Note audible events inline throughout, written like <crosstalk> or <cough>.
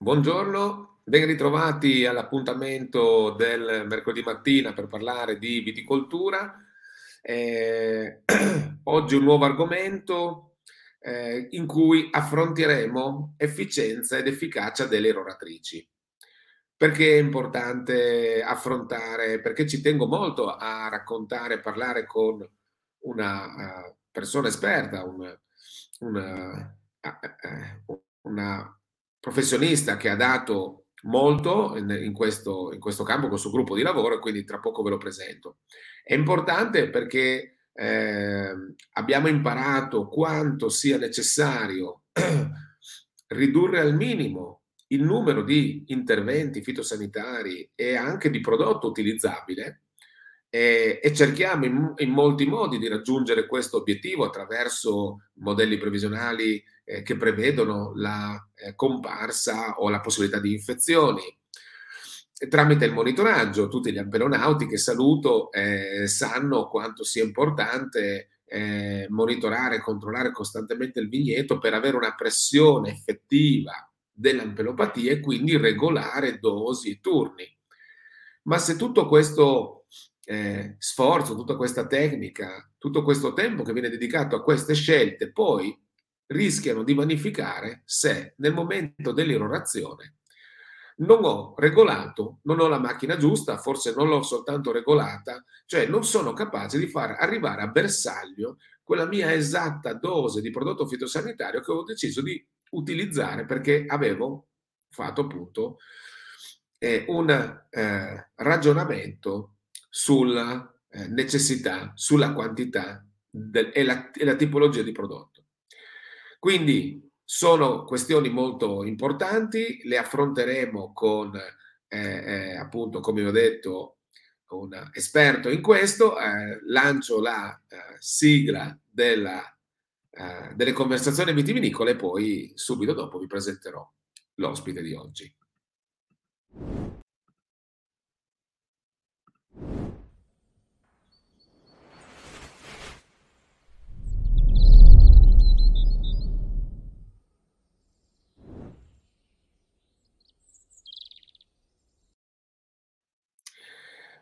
Buongiorno, ben ritrovati all'appuntamento del mercoledì mattina per parlare di viticoltura. Eh, <clears throat> oggi un nuovo argomento eh, in cui affronteremo efficienza ed efficacia delle eroratrici. Perché è importante affrontare? Perché ci tengo molto a raccontare, parlare con una uh, persona esperta, un, una, uh, uh, una professionista che ha dato molto in, questo, in questo campo, questo gruppo di lavoro e quindi tra poco ve lo presento. È importante perché eh, abbiamo imparato quanto sia necessario <clears throat> ridurre al minimo il numero di interventi fitosanitari e anche di prodotto utilizzabile e, e cerchiamo in, in, molti modi di raggiungere questo obiettivo attraverso modelli previsionali eh, che prevedono la eh, comparsa o la possibilità di infezioni. Tramite il monitoraggio, tutti gli ampelonauti che saluto eh, sanno quanto sia importante eh, monitorare e controllare costantemente il vigneto per avere una pressione effettiva dell'ampelopatia e quindi regolare dosi e turni. Ma se tutto questo eh, sforzo, tutta questa tecnica, tutto questo tempo che viene dedicato a queste scelte poi rischiano di vanificare se nel momento dell'irrorazione non ho regolato, non ho la macchina giusta, forse non l'ho soltanto regolata, cioè non sono capace di far arrivare a bersaglio quella mia esatta dose di prodotto fitosanitario che ho deciso di utilizzare perché avevo fatto appunto eh, un eh, ragionamento sulla eh, necessità, sulla quantità del, e, la, e la tipologia di prodotto. Quindi sono questioni molto importanti, le affronteremo con, eh, eh, appunto, come ho detto, un esperto in questo. Eh, lancio la eh, sigla della, eh, delle conversazioni vitivinicole e poi subito dopo vi presenterò l'ospite di oggi.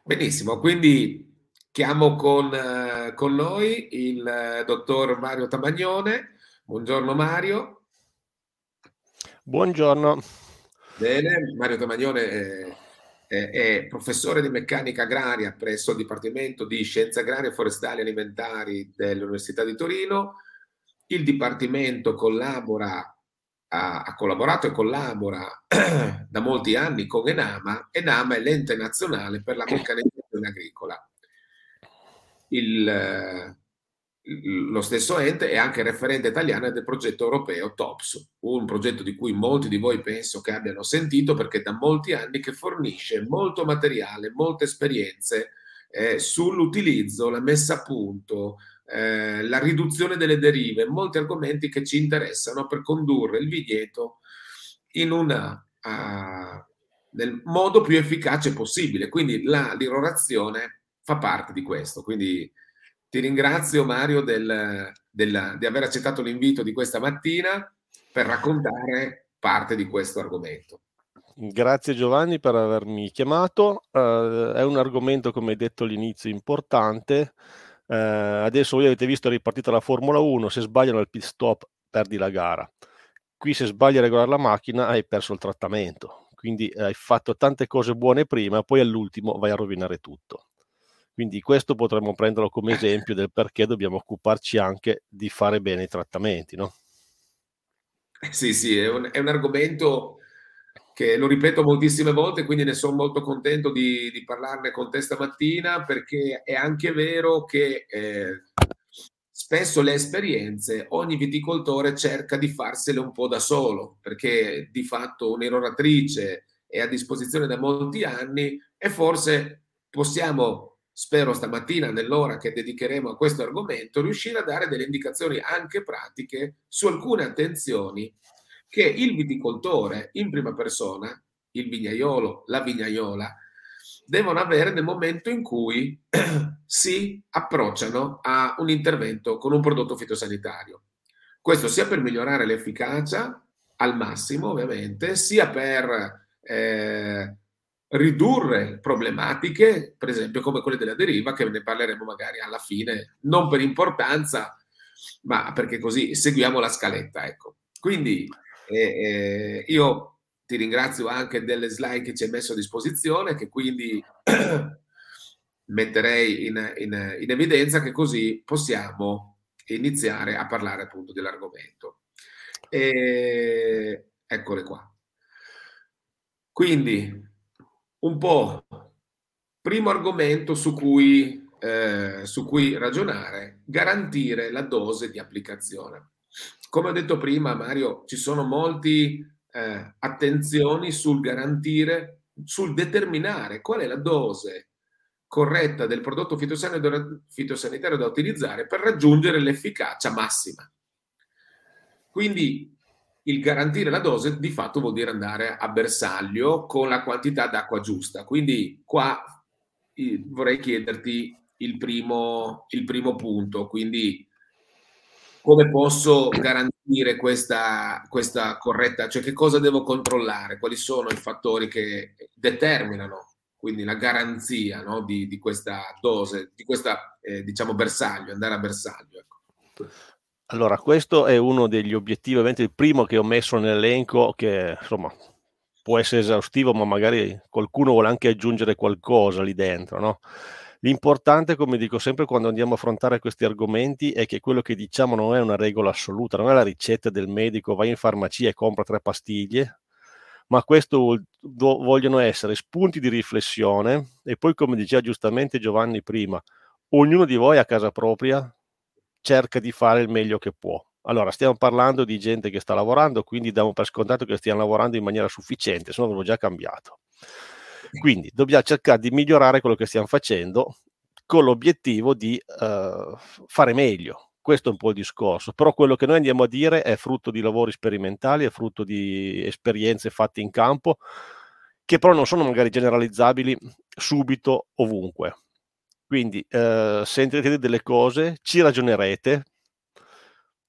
Benissimo, quindi chiamo con, eh, con noi il eh, dottor Mario Tamagnone. Buongiorno Mario. Buongiorno. Bene, Mario Tamagnone è, è, è, professore di meccanica agraria presso il Dipartimento di Scienze Agrarie, Forestali e Alimentari dell'Università di Torino. Il Dipartimento collabora ha, ha, collaborato e collabora <clears throat> da molti anni con Enama. Enama è l'ente nazionale per la meccanizzazione agricola. Il, lo stesso ente è anche referente italiano del progetto europeo TOPS, un progetto di cui molti di voi penso che abbiano sentito perché da molti anni che fornisce molto materiale, molte esperienze eh, sull'utilizzo, la messa a punto, eh, la riduzione delle derive, molti argomenti che ci interessano per condurre il vigneto in una, uh, nel modo più efficace possibile. Quindi la lirorazione fa parte di questo. Quindi ti ringrazio Mario del, del, di aver accettato l'invito di questa mattina per raccontare parte di questo argomento. Grazie Giovanni per avermi chiamato. Uh, è un argomento, come hai detto all'inizio, importante. Eh, adesso voi avete visto è ripartita la Formula 1, se sbagliano il pit stop perdi la gara. Qui se sbagli a regolare la macchina hai perso il trattamento, quindi hai fatto tante cose buone prima, poi all'ultimo vai a rovinare tutto. Quindi questo potremmo prenderlo come esempio del perché dobbiamo occuparci anche di fare bene i trattamenti, no? Sì, sì, è un, è un argomento che lo ripeto moltissime volte, quindi ne sono molto contento di, di parlarne con te stamattina, perché è anche vero che eh, spesso le esperienze, ogni viticoltore cerca di farsele un po' da solo, perché di fatto un'eroratrice è a disposizione da molti anni e forse possiamo, spero stamattina nell'ora che dedicheremo a questo argomento, riuscire a dare delle indicazioni anche pratiche su alcune attenzioni che il viticoltore in prima persona, il vignaiolo, la vignaiola, devono avere nel momento in cui <clears throat> si approcciano a un intervento con un prodotto fitosanitario. Questo sia per migliorare l'efficacia al massimo, ovviamente, sia per eh, ridurre problematiche, per esempio come quelle della deriva, che ne parleremo magari alla fine, non per importanza, ma perché così seguiamo la scaletta. Ecco. Quindi eh, eh, io ti ringrazio anche delle slide che ci hai messo a disposizione, che quindi <clears throat> metterei in, in, in evidenza, che così possiamo iniziare a parlare appunto dell'argomento. E eccole qua. Quindi, un po' primo argomento su cui, eh, su cui ragionare, garantire la dose di applicazione. Come ho detto prima, Mario, ci sono molti eh, attenzioni sul garantire, sul determinare qual è la dose corretta del prodotto fitosanitario da utilizzare per raggiungere l'efficacia massima. Quindi il garantire la dose di fatto vuol dire andare a bersaglio con la quantità d'acqua giusta. Quindi qua vorrei chiederti il primo, il primo punto, quindi come posso garantire questa, questa corretta, cioè che cosa devo controllare, quali sono i fattori che determinano quindi la garanzia no, di, di, questa dose, di questa eh, diciamo bersaglio, andare a bersaglio. Ecco. Allora, questo è uno degli obiettivi, ovviamente il primo che ho messo nell'elenco, che insomma può essere esaustivo, ma magari qualcuno vuole anche aggiungere qualcosa lì dentro, no? L'importante, come dico sempre quando andiamo a affrontare questi argomenti, è che quello che diciamo non è una regola assoluta, non è la ricetta del medico, vai in farmacia e compra tre pastiglie, ma questo vogliono essere spunti di riflessione e poi, come diceva giustamente Giovanni prima, ognuno di voi a casa propria cerca di fare il meglio che può. Allora, stiamo parlando di gente che sta lavorando, quindi diamo per scontato che stiano lavorando in maniera sufficiente, se no avevo già cambiato. Quindi dobbiamo cercare di migliorare quello che stiamo facendo con l'obiettivo di uh, fare meglio. Questo è un po' il discorso, però quello che noi andiamo a dire è frutto di lavori sperimentali, è frutto di esperienze fatte in campo, che però non sono magari generalizzabili subito ovunque. Quindi eh, sentirete delle cose, ci ragionerete,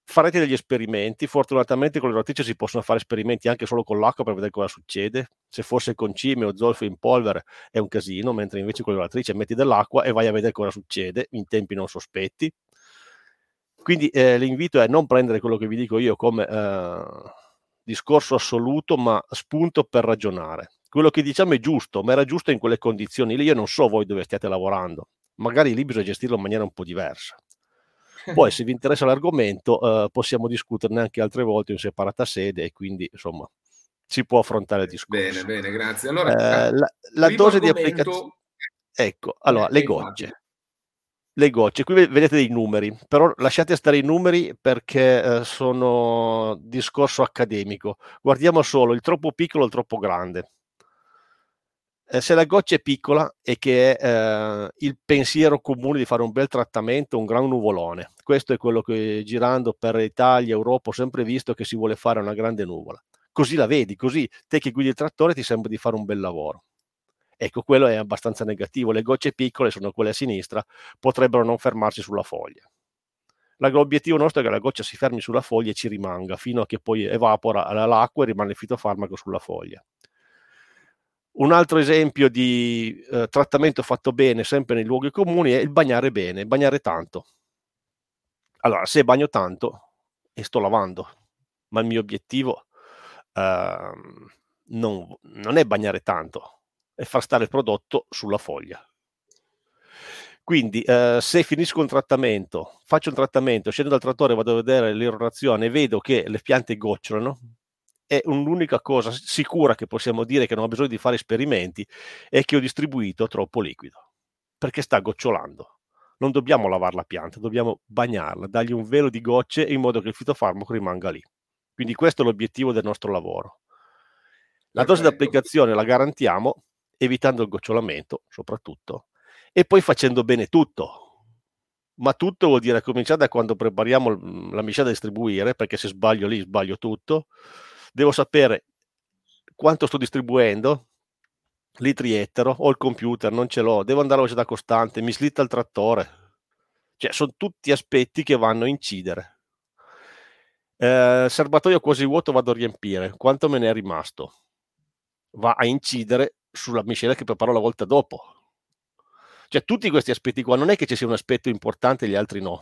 farete degli esperimenti. Fortunatamente con le lavatrici si possono fare esperimenti anche solo con l'acqua per vedere cosa succede. Se fosse con cime o zolfo in polvere è un casino, mentre invece con le lavatrici metti dell'acqua e vai a vedere cosa succede in tempi non sospetti. Quindi eh, l'invito è non prendere quello che vi dico io come eh, discorso assoluto, ma spunto per ragionare. Quello che diciamo è giusto, ma era giusto in quelle condizioni lì. Io non so voi dove stiate lavorando magari lì bisogna gestirlo in maniera un po' diversa. Poi <laughs> se vi interessa l'argomento eh, possiamo discuterne anche altre volte in separata sede e quindi insomma si può affrontare il discorso. Bene, bene, grazie. Allora, eh, la, la dose di applicazione... Ecco, allora, le gocce. Le gocce, qui vedete dei numeri, però lasciate stare i numeri perché eh, sono discorso accademico. Guardiamo solo il troppo piccolo e il troppo grande eh, se la goccia è piccola e che è eh, il pensiero comune di fare un bel trattamento, un gran nuvolone. Questo è quello che girando per Italia, Europa, ho sempre visto che si vuole fare una grande nuvola. Così la vedi, così te che guidi il trattore ti sembra di fare un bel lavoro. Ecco, quello è abbastanza negativo. Le gocce piccole sono quelle a sinistra, potrebbero non fermarsi sulla foglia. L'obiettivo nostro è che la goccia si fermi sulla foglia e ci rimanga fino a che poi evapora l'acqua e rimane il fitofarmaco sulla foglia. Un altro esempio di eh, trattamento fatto bene, sempre nei luoghi comuni, è il bagnare bene, bagnare tanto. Allora, se bagno tanto e sto lavando, ma il mio obiettivo eh, non, non è bagnare tanto, è far stare il prodotto sulla foglia. Quindi, eh, se finisco un trattamento, faccio un trattamento, scendo dal trattore, vado a vedere l'irrorazione e vedo che le piante gocciolano, è un'unica cosa sicura che possiamo dire che non ho bisogno di fare esperimenti è che ho distribuito troppo liquido perché sta gocciolando. Non dobbiamo lavare la pianta, dobbiamo bagnarla, dargli un velo di gocce in modo che il fitofarmaco rimanga lì. Quindi questo è l'obiettivo del nostro lavoro. La dose di applicazione la garantiamo evitando il gocciolamento, soprattutto, e poi facendo bene tutto. Ma tutto vuol dire cominciare da quando prepariamo la miscela da distribuire, perché se sbaglio lì sbaglio tutto devo sapere quanto sto distribuendo, litri ettaro, ho il computer, non ce l'ho, devo andare a velocità costante, mi slitta il trattore. Cioè, sono tutti aspetti che vanno a incidere. Eh, serbatoio quasi vuoto vado a riempire. Quanto me ne è rimasto? Va a incidere sulla miscela che preparo la volta dopo. Cioè, tutti questi aspetti qua non è che ci sia un aspetto importante e gli altri no.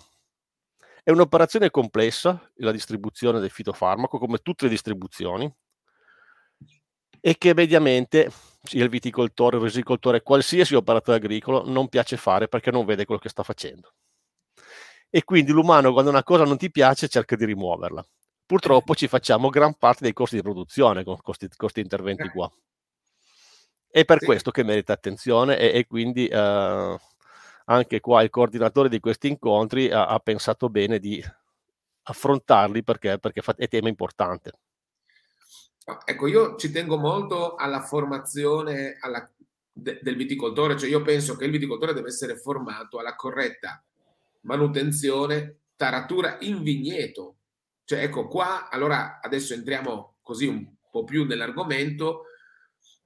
È un'operazione complessa, la distribuzione del fitofarmaco, come tutte le distribuzioni, e che mediamente il viticoltore, il risicoltore, qualsiasi operatore agricolo non piace fare perché non vede quello che sta facendo. E quindi l'umano, quando una cosa non ti piace, cerca di rimuoverla. Purtroppo ci facciamo gran parte dei costi di produzione con questi, questi interventi qua. È per sì. questo che merita attenzione e, e quindi eh, anche qua il coordinatore di questi incontri ha, ha pensato bene di affrontarli perché, perché è tema importante. Ecco, io ci tengo molto alla formazione alla, de, del viticoltore, cioè io penso che il viticoltore deve essere formato alla corretta manutenzione, taratura in vigneto. Cioè, ecco qua, allora adesso entriamo così un po' più nell'argomento,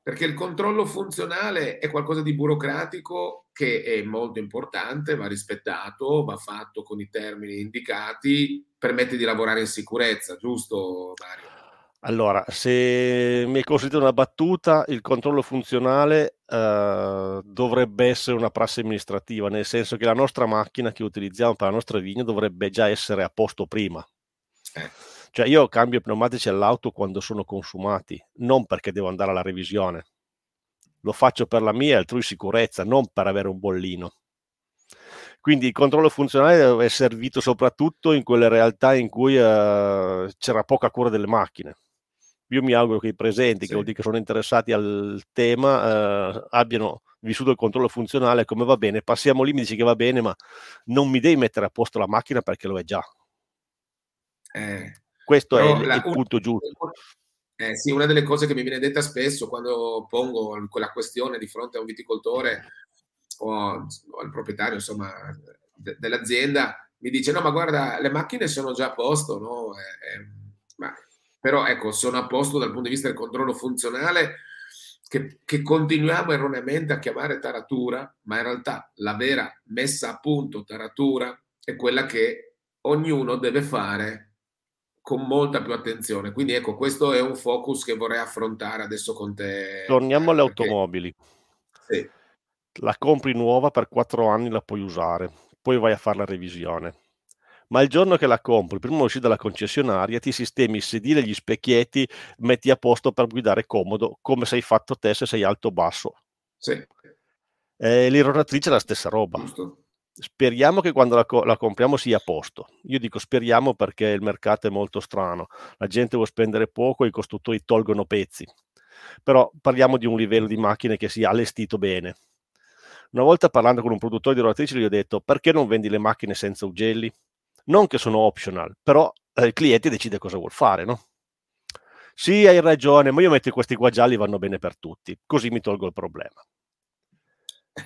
perché il controllo funzionale è qualcosa di burocratico che è molto importante, va rispettato, va fatto con i termini indicati, permette di lavorare in sicurezza, giusto Mario? Allora, se mi è consentita una battuta, il controllo funzionale eh, dovrebbe essere una prassi amministrativa, nel senso che la nostra macchina che utilizziamo per la nostra vigna dovrebbe già essere a posto prima. Eh. Cioè io cambio i pneumatici all'auto quando sono consumati, non perché devo andare alla revisione. Lo faccio per la mia e altrui sicurezza, non per avere un bollino. Quindi il controllo funzionale è servito soprattutto in quelle realtà in cui eh, c'era poca cura delle macchine io mi auguro che i presenti, sì. che vuol dire che sono interessati al tema, eh, abbiano vissuto il controllo funzionale come va bene. Passiamo lì, mi dici che va bene, ma non mi devi mettere a posto la macchina perché lo è già. Eh, Questo è il, la, il punto un, giusto. Eh, sì, una delle cose che mi viene detta spesso quando pongo quella questione di fronte a un viticoltore o, o al proprietario insomma, de, dell'azienda, mi dice no ma guarda le macchine sono già a posto, no? Eh, eh ma però ecco, sono a posto dal punto di vista del controllo funzionale che, che, continuiamo erroneamente a chiamare taratura, ma in realtà la vera messa a punto taratura è quella che ognuno deve fare con molta più attenzione. Quindi ecco, questo è un focus che vorrei affrontare adesso con te. Torniamo alle perché... automobili. Sì. La compri nuova per quattro anni, la puoi usare, poi vai a fare la revisione ma il giorno che la compri, prima di uscire dalla concessionaria, ti sistemi il sedile, gli specchietti, metti a posto per guidare comodo, come sei fatto te se sei alto o basso. Sì. Eh, l'ironatrice è la stessa roba. Giusto. Speriamo che quando la, co- la, compriamo sia a posto. Io dico speriamo perché il mercato è molto strano. La gente vuole spendere poco, i costruttori tolgono pezzi. Però parliamo di un livello di macchine che sia allestito bene. Una volta parlando con un produttore di rotatrici gli ho detto perché non vendi le macchine senza ugelli? non che sono optional, però eh, il cliente decide cosa vuol fare, no? Sì, hai ragione, ma io metto questi qua gialli, vanno bene per tutti, così mi tolgo il problema.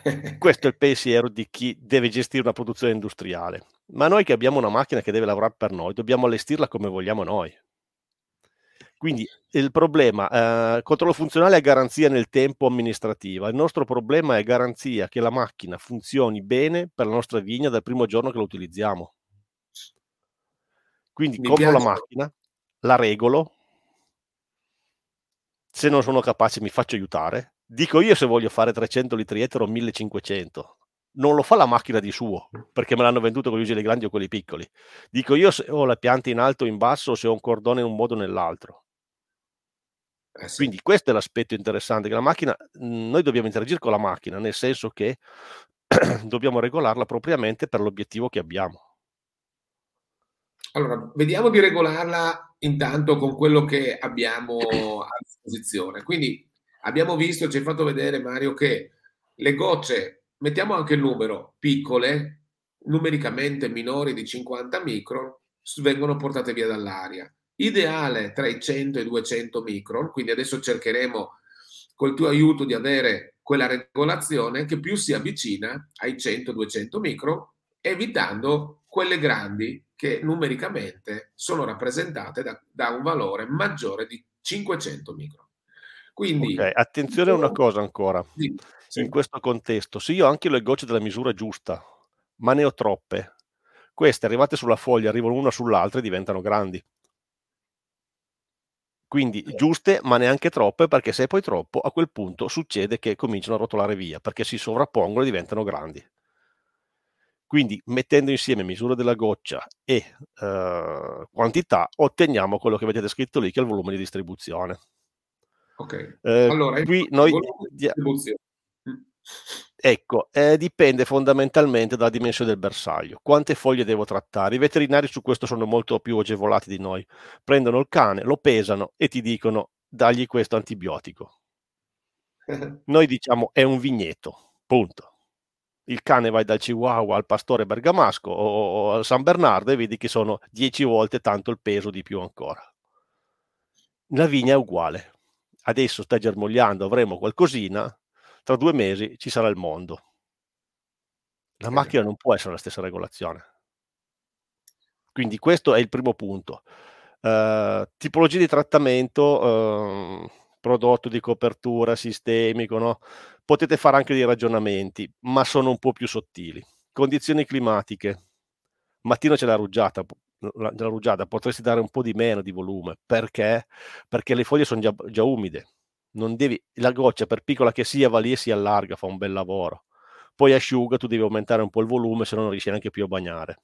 <laughs> Questo è il pensiero di chi deve gestire una produzione industriale. Ma noi che abbiamo una macchina che deve lavorare per noi, dobbiamo allestirla come vogliamo noi. Quindi il problema, eh, controllo funzionale è garanzia nel tempo amministrativa. Il nostro problema è garanzia che la macchina funzioni bene per la nostra vigna dal primo giorno che la utilizziamo. Quindi Mi compro piace. la macchina, la regolo, se non sono capace mi faccio aiutare, dico io se voglio fare 300 litri etero o 1500, non lo fa la macchina di suo, perché me l'hanno venduto con gli usini grandi o quelli piccoli. Dico io se ho la pianta in alto o in basso o se ho un cordone in un modo o nell'altro. Eh sì. Quindi questo è l'aspetto interessante, che la macchina, noi dobbiamo interagire con la macchina, nel senso che <clears throat> dobbiamo regolarla propriamente per l'obiettivo che abbiamo. Allora, vediamo di regolarla intanto con quello che abbiamo a disposizione. Quindi abbiamo visto, ci hai fatto vedere Mario, che le gocce, mettiamo anche il numero, piccole, numericamente minori di 50 micron, vengono portate via dall'aria. Ideale tra i 100 e i 200 micron, quindi adesso cercheremo col tuo aiuto di avere quella regolazione che più si avvicina ai 100-200 micron, evitando quelle grandi che numericamente sono rappresentate da, da un valore maggiore di 500 micron. Quindi, okay, attenzione a una cosa ancora, sì, sì. in questo contesto, se io anche le gocce della misura giusta, ma ne ho troppe, queste arrivate sulla foglia arrivano una sull'altra e diventano grandi. Quindi giuste, ma neanche troppe, perché se poi troppo, a quel punto succede che cominciano a rotolare via, perché si sovrappongono e diventano grandi. Quindi mettendo insieme misura della goccia e eh, quantità otteniamo quello che vedete scritto lì che è il volume di distribuzione. Ok, Eh, allora qui noi. Mm. Ecco, eh, dipende fondamentalmente dalla dimensione del bersaglio. Quante foglie devo trattare? I veterinari su questo sono molto più agevolati di noi. Prendono il cane, lo pesano e ti dicono dagli questo antibiotico. <laughs> Noi diciamo è un vigneto, punto. Il cane vai dal Chihuahua al pastore bergamasco o, al San Bernardo e vedi che sono 10 volte tanto il peso di più ancora. La vigna è uguale. Adesso sta germogliando, avremo qualcosina, tra due mesi ci sarà il mondo. La Eh. macchina non può essere la stessa regolazione. Quindi questo è il primo punto. Uh, tipologie di trattamento, uh, prodotto di copertura sistemico, no? potete fare anche dei ragionamenti, ma sono un po' più sottili. Condizioni climatiche. Mattino c'è la rugiada, la, la rugiada, potresti dare un po' di meno di volume. Perché? Perché le foglie sono già, già umide. Devi, la goccia, per piccola che sia, va lì e si allarga, fa un bel lavoro. Poi asciuga, tu devi aumentare un po' il volume, se no non riesci neanche più a bagnare.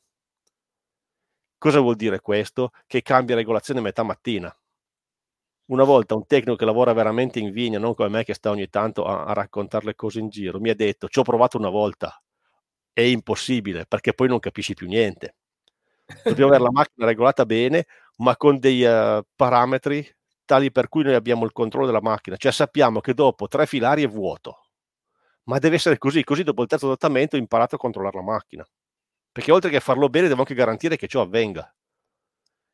Cosa vuol dire questo? Che cambia regolazione metà mattina. Una volta un tecnico che lavora veramente in vigna, non come me che sta ogni tanto a, a raccontare le cose in giro, mi ha detto, ci ho provato una volta, è impossibile perché poi non capisci più niente. Dobbiamo avere la macchina regolata bene, ma con dei uh, parametri tali per cui noi abbiamo il controllo della macchina, cioè sappiamo che dopo tre filari è vuoto, ma deve essere così, così dopo il terzo trattamento ho imparato a controllare la macchina, perché oltre che farlo bene devo anche garantire che ciò avvenga.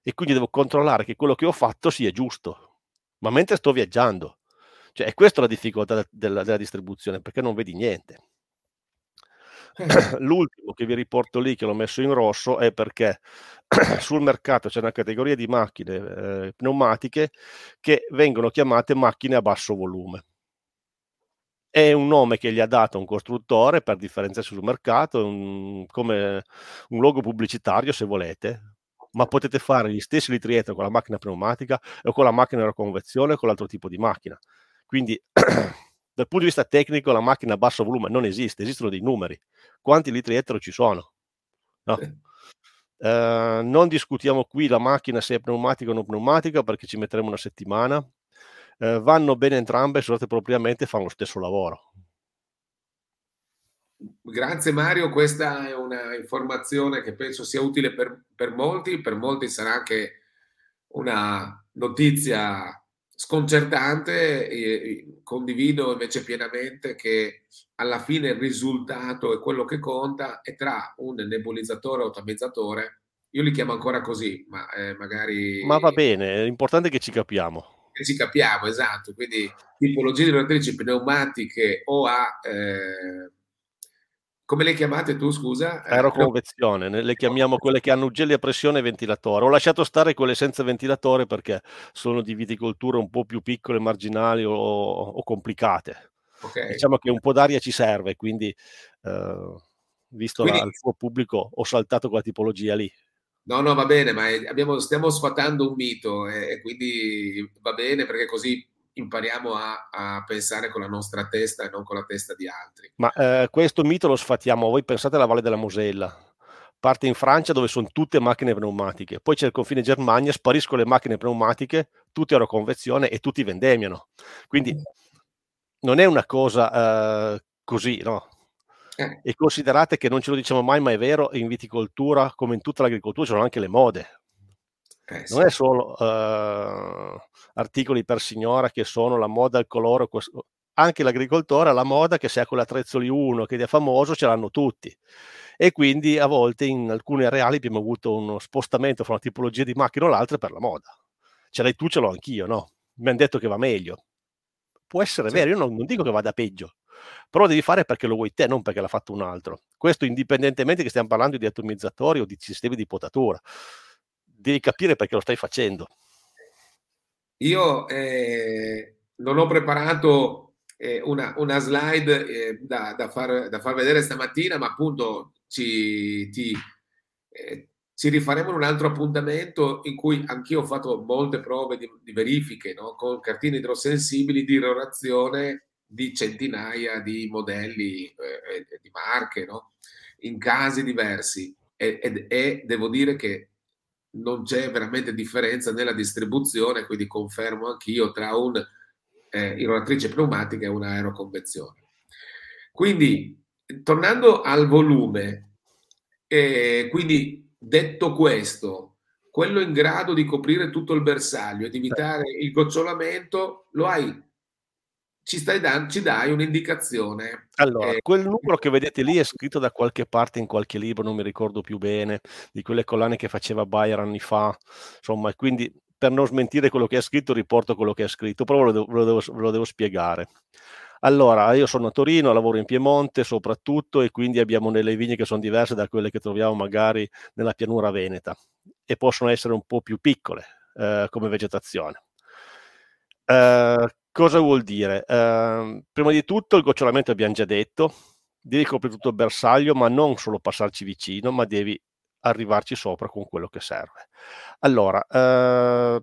E quindi devo controllare che quello che ho fatto sia giusto, ma mentre sto viaggiando, cioè è questa la difficoltà della, della distribuzione, perché non vedi niente. <coughs> L'ultimo che vi riporto lì, che l'ho messo in rosso, è perché <coughs> sul mercato c'è una categoria di macchine eh, pneumatiche che vengono chiamate macchine a basso volume. È un nome che gli ha dato un costruttore per differenziarsi sul mercato, un, come un logo pubblicitario se volete, ma potete fare gli stessi litri con la macchina pneumatica o con la macchina a convezione o con l'altro tipo di macchina. Quindi <coughs> dal punto di vista tecnico la macchina a basso volume non esiste, esistono dei numeri. Quanti litri etero ci sono? No. Eh, non discutiamo qui la macchina se è pneumatica o non pneumatica perché ci metteremo una settimana. Eh, vanno bene entrambe, se usate propriamente fanno lo stesso lavoro. Grazie Mario, questa è una informazione che penso sia utile per, per molti, per molti sarà anche una notizia sconcertante, e condivido invece pienamente che alla fine il risultato è quello che conta e tra un nebulizzatore o tamizzatore, io li chiamo ancora così, ma eh, magari... Ma va bene, l'importante è che ci capiamo. Che ci capiamo, esatto, quindi tipologie di rotatrici pneumatiche o a... Eh, come le chiamate tu, scusa? Aeroconvezione, le chiamiamo quelle che hanno ugelli a pressione e ventilatore. Ho lasciato stare quelle senza ventilatore perché sono di viticolture un po' più piccole, marginali o, o complicate. Okay. Diciamo che un po' d'aria ci serve, quindi eh, visto quindi, la, il suo pubblico ho saltato quella tipologia lì. No, no, va bene, ma abbiamo, stiamo sfatando un mito e, e quindi va bene perché così impariamo a, a, pensare con la nostra testa e non con la testa di altri. Ma eh, questo mito lo sfatiamo, voi pensate alla Valle della Mosella, parte in Francia dove sono tutte macchine pneumatiche, poi c'è il confine Germania, spariscono le macchine pneumatiche, tutte ero convezione e tutti vendemmiano. Quindi non è una cosa eh, così, no? Eh. E considerate che non ce lo diciamo mai, ma è vero, in viticoltura, come in tutta l'agricoltura, ci sono anche le mode. Eh, sì. Non è solo uh, articoli per signora che sono la moda, il colore, anche l'agricoltore ha la moda che se ha quell'attrezzo lì uno che è famoso ce l'hanno tutti e quindi a volte in alcuni areali abbiamo avuto uno spostamento fra una tipologia di macchina o l'altra per la moda. Ce l'hai tu, ce l'ho anch'io, no? Mi hanno detto che va meglio. Può essere sì. vero, io non, non dico che vada peggio, però devi fare perché lo vuoi te, non perché l'ha fatto un altro. Questo indipendentemente che stiamo parlando di atomizzatori o di sistemi di potatura devi capire perché lo stai facendo. Io eh, non ho preparato eh, una, una, slide eh, da, da, far, da, far, vedere stamattina, ma appunto ci, ti, eh, ci rifaremo in un altro appuntamento in cui anch'io ho fatto molte prove di, di verifiche no? con cartine idrosensibili di irrorazione di centinaia di modelli eh, di marche no? in casi diversi e, e, e devo dire che non c'è veramente differenza nella distribuzione, quindi confermo anch'io tra un eh, irroratrice pneumatica e un'aeroconvezione. Quindi, tornando al volume, eh, quindi detto questo, quello in grado di coprire tutto il bersaglio ed evitare il gocciolamento, lo hai ci, stai da- ci dai un'indicazione. Allora, eh, quel numero che vedete lì è scritto da qualche parte in qualche libro, non mi ricordo più bene, di quelle collane che faceva Bayer anni fa, insomma, quindi per non smentire quello che è scritto riporto quello che è scritto, però ve lo devo, ve lo devo, ve lo devo spiegare. Allora, io sono a Torino, lavoro in Piemonte soprattutto e quindi abbiamo delle vigne che sono diverse da quelle che troviamo magari nella pianura veneta e possono essere un po' più piccole eh, come vegetazione. Eh, Cosa vuol dire? Eh, prima di tutto il gocciolamento abbiamo già detto, devi coprire tutto il bersaglio, ma non solo passarci vicino, ma devi arrivarci sopra con quello che serve. Allora, eh,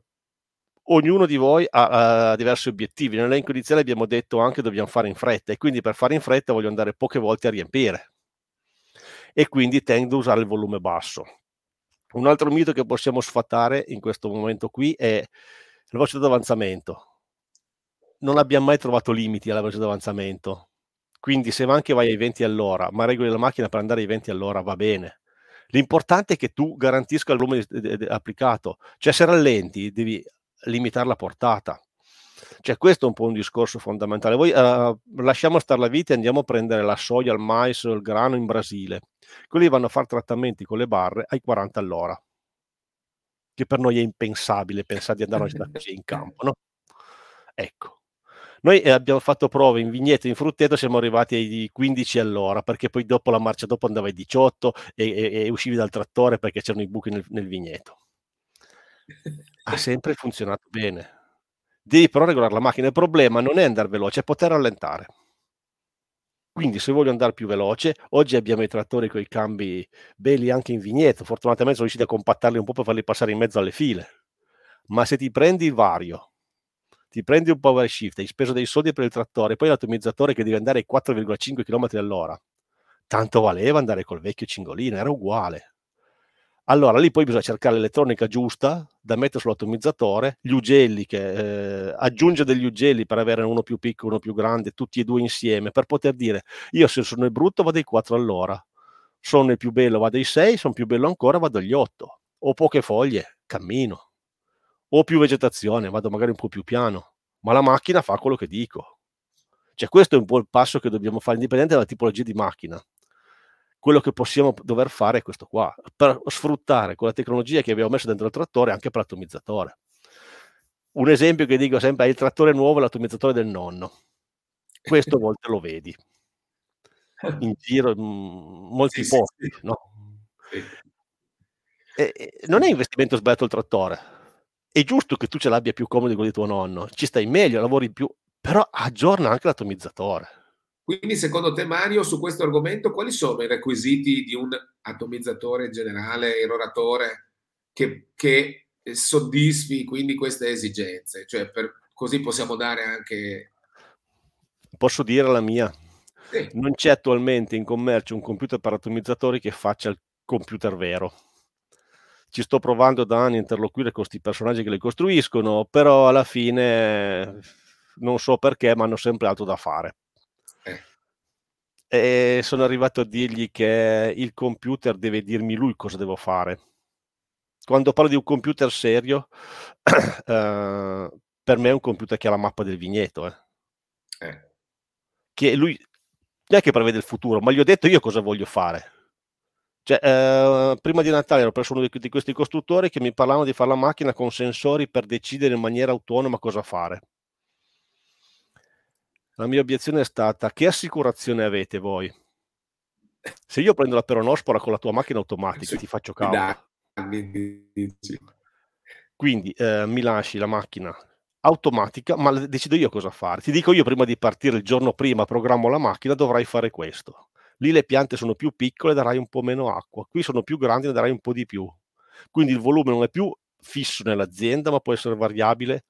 ognuno di voi ha, ha, diversi obiettivi. Nell'elenco iniziale abbiamo detto anche che dobbiamo fare in fretta e quindi per fare in fretta voglio andare poche volte a riempire e quindi tendo a usare il volume basso. Un altro mito che possiamo sfatare in questo momento qui è la velocità d'avanzamento non abbiamo mai trovato limiti alla velocità di avanzamento. Quindi se anche vai ai 20 all'ora, ma regoli la macchina per andare ai 20 all'ora, va bene. L'importante è che tu garantisca il volume applicato. Cioè se rallenti devi limitare la portata. Cioè questo è un po' un discorso fondamentale. Voi uh, lasciamo stare la vita e andiamo a prendere la soia, il mais, il grano in Brasile. Quelli vanno a fare trattamenti con le barre ai 40 all'ora. Che per noi è impensabile pensare di andare a così in <laughs> campo, no? Ecco. Noi eh, abbiamo fatto prove in vigneto, in frutteto, siamo arrivati ai 15 all'ora, perché poi dopo la marcia dopo andava ai 18 e, e, e uscivi dal trattore perché c'erano i buchi nel, nel vigneto. Ha <laughs> sempre funzionato bene. Devi però regolare la macchina. Il problema non è andare veloce, è poter rallentare. Quindi se voglio andare più veloce, oggi abbiamo i trattori con i cambi belli anche in vigneto, fortunatamente sono riusciti a compattarli un po' per farli passare in mezzo alle file. Ma se ti prendi il vario, ti prendi un power shift, hai speso dei soldi per il trattore, poi l'atomizzatore che deve andare ai 4,5 km all'ora. Tanto valeva andare col vecchio cingolino, era uguale. Allora lì poi bisogna cercare l'elettronica giusta da mettere sull'atomizzatore, gli ugelli, che eh, aggiunge degli ugelli per avere uno più piccolo, uno più grande, tutti e due insieme, per poter dire io se sono il brutto vado ai 4 all'ora, sono il più bello vado ai 6, sono più bello ancora vado agli 8, ho poche foglie, cammino o più vegetazione, vado magari un po' più piano, ma la macchina fa quello che dico. Cioè questo è un po' il passo che dobbiamo fare, indipendente dalla tipologia di macchina. Quello che possiamo dover fare è questo qua, per sfruttare quella tecnologia che abbiamo messo dentro il trattore anche per l'atomizzatore. Un esempio che dico sempre è il trattore nuovo e l'atomizzatore del nonno. Questo <laughs> a volte lo vedi in giro, mm, molti sì, posti, sì, sì. no? E, non è investimento sbagliato il trattore, è giusto che tu ce l'abbia più comodo di quello di tuo nonno, ci stai meglio, lavori più, però aggiorna anche l'atomizzatore. Quindi secondo te Mario su questo argomento quali sono i requisiti di un atomizzatore generale, eroratore che, che soddisfi quindi queste esigenze? Cioè per, così possiamo dare anche... Posso dire la mia? Sì. Non c'è attualmente in commercio un computer per atomizzatori che faccia il computer vero ci sto provando da anni a interloquire con questi personaggi che li costruiscono, però alla fine non so perché, ma hanno sempre altro da fare. Eh. E sono arrivato a dirgli che il computer deve dirmi lui cosa devo fare. Quando parlo di un computer serio, <coughs> eh, per me è un computer che ha la mappa del vigneto. Eh. Eh. Che lui non è che prevede il futuro, ma gli ho detto io cosa voglio fare cioè, eh, prima di Natale ero preso uno di, di, questi costruttori che mi parlavano di fare la macchina con sensori per decidere in maniera autonoma cosa fare. La mia obiezione è stata: che assicurazione avete voi? Se io prendo la peronospora con la tua macchina automatica, sì, ti faccio causa. Quindi eh, mi lasci la macchina automatica, ma decido io cosa fare. Ti dico io prima di partire il giorno prima, programmo la macchina, dovrai fare questo. Lì le piante sono più piccole, darai un po' meno acqua. Qui sono più grandi, ne darai un po' di più. Quindi il volume non è più fisso nell'azienda, ma può essere variabile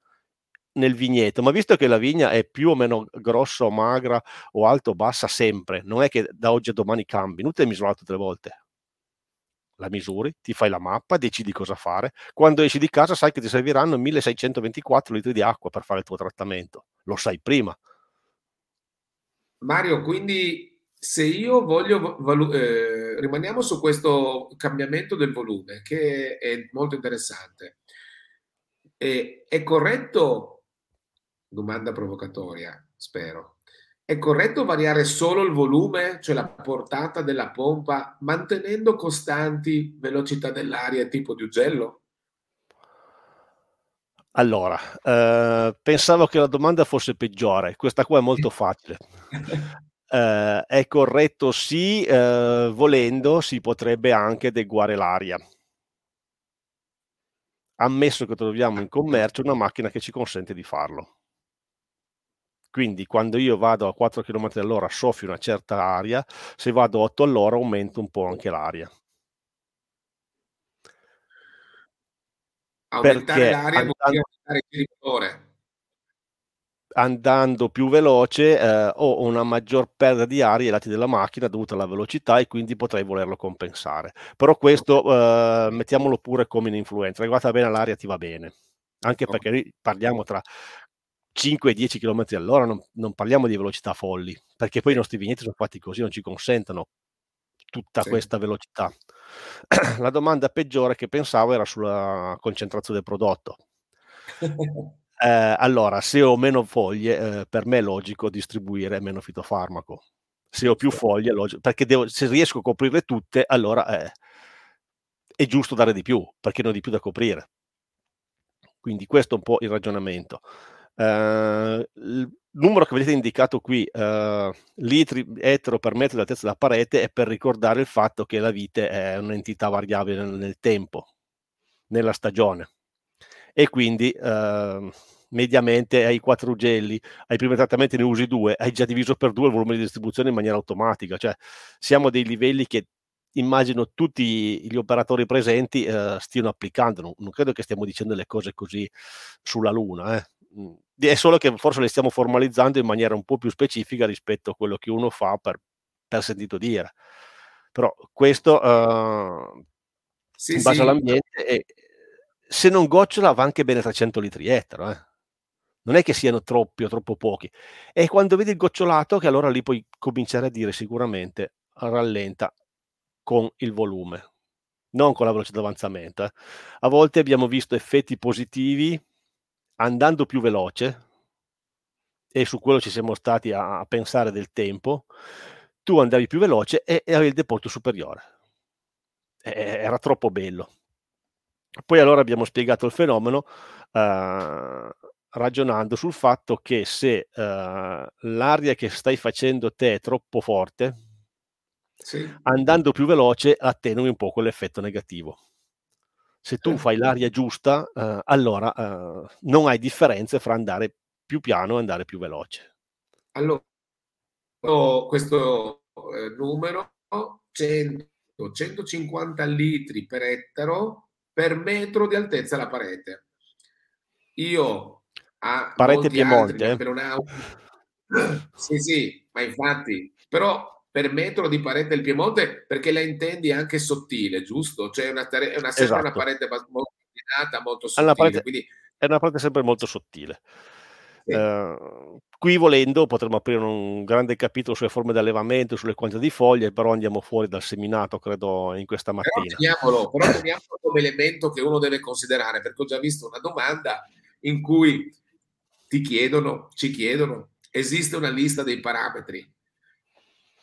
nel vigneto. Ma visto che la vigna è più o meno grossa o magra o alta o bassa sempre, non è che da oggi a domani cambi, inutile misurare tutte le volte. La misuri, ti fai la mappa, decidi cosa fare. Quando esci di casa sai che ti serviranno 1624 litri di acqua per fare il tuo trattamento. Lo sai prima. Mario, quindi se io voglio, valu- eh, rimaniamo su questo cambiamento del volume, che è molto interessante. E, è corretto, domanda provocatoria, spero, è corretto variare solo il volume, cioè la portata della pompa, mantenendo costanti velocità dell'aria e tipo di ugello? Allora, eh, pensavo che la domanda fosse peggiore, questa qua è molto facile. <laughs> Eh, è corretto sì, eh, volendo si potrebbe anche adeguare l'aria. Ammesso che troviamo in commercio una macchina che ci consente di farlo. Quindi quando io vado a 4 km all'ora soffio una certa aria, se vado a 8 all'ora aumento un po' anche l'aria. Aumentare Perché l'aria andando... vuol dire aumentare il motore andando più veloce eh, ho una maggior perdita di aria ai lati della macchina dovuta alla velocità e quindi potrei volerlo compensare. Però questo eh, mettiamolo pure come un'influenza, regolata bene l'aria ti va bene, anche perché parliamo tra 5 e 10 km all'ora, non, non, parliamo di velocità folli, perché poi i nostri vigneti sono fatti così, non ci consentono tutta sì. questa velocità. <clears throat> La domanda peggiore che pensavo era sulla concentrazione del prodotto. <laughs> Eh, allora, se ho meno foglie, eh, per me è logico distribuire meno fitofarmaco. Se ho più foglie, è logico, perché devo, se riesco a coprirle tutte, allora eh, è giusto dare di più, perché ne ho di più da coprire. Quindi questo è un po' il ragionamento. Uh, il numero che vedete indicato qui, uh, litri etero per metro di altezza della parete, è per ricordare il fatto che la vite è un'entità variabile nel, nel tempo, nella stagione e quindi eh, mediamente hai quattro ugelli, ai primi trattamenti ne usi due, hai già diviso per due il volume di distribuzione in maniera automatica, cioè siamo a dei livelli che immagino tutti gli operatori presenti eh, stiano applicando, non, non, credo che stiamo dicendo le cose così sulla luna, eh. Mm, è solo che forse le stiamo formalizzando in maniera un po' più specifica rispetto a quello che uno fa per, per sentito dire. Però questo uh, sì, in base sì. all'ambiente è, se non gocciola va anche bene 300 litri ettaro, eh. non è che siano troppi o troppo pochi. E quando vedi il gocciolato che allora lì puoi cominciare a dire sicuramente rallenta con il volume, non con la velocità d'avanzamento. Eh. A volte abbiamo visto effetti positivi andando più veloce e su quello ci siamo stati a, a pensare del tempo, tu andavi più veloce e, e avevi il deporto superiore. E, era troppo bello. Poi allora abbiamo spiegato il fenomeno eh, ragionando sul fatto che se eh, l'aria che stai facendo te è troppo forte, sì. andando più veloce attenui un po' quell'effetto negativo. Se tu fai l'aria giusta, eh, allora eh, non hai differenze fra andare più piano e andare più veloce. Allora, questo eh, numero 100, 150 litri per ettaro per metro di altezza la parete. Io a parete Piemonte, altri, eh? ha... <clears throat> sì, sì, ma infatti, però per metro di parete del Piemonte perché la intendi anche sottile, giusto? Cioè una, tare... una, esatto. una parete molto molto sottile. Parete... Quindi... È una parete sempre molto sottile. Sì. Uh, qui volendo potremmo aprire un grande capitolo sulle forme di allevamento, sulle quantità di foglie, però andiamo fuori dal seminato, credo, in questa mattina. <laughs> Però teniamolo, però teniamolo come elemento che uno deve considerare, perché ho già visto una domanda in cui ti chiedono, ci chiedono, esiste una lista dei parametri.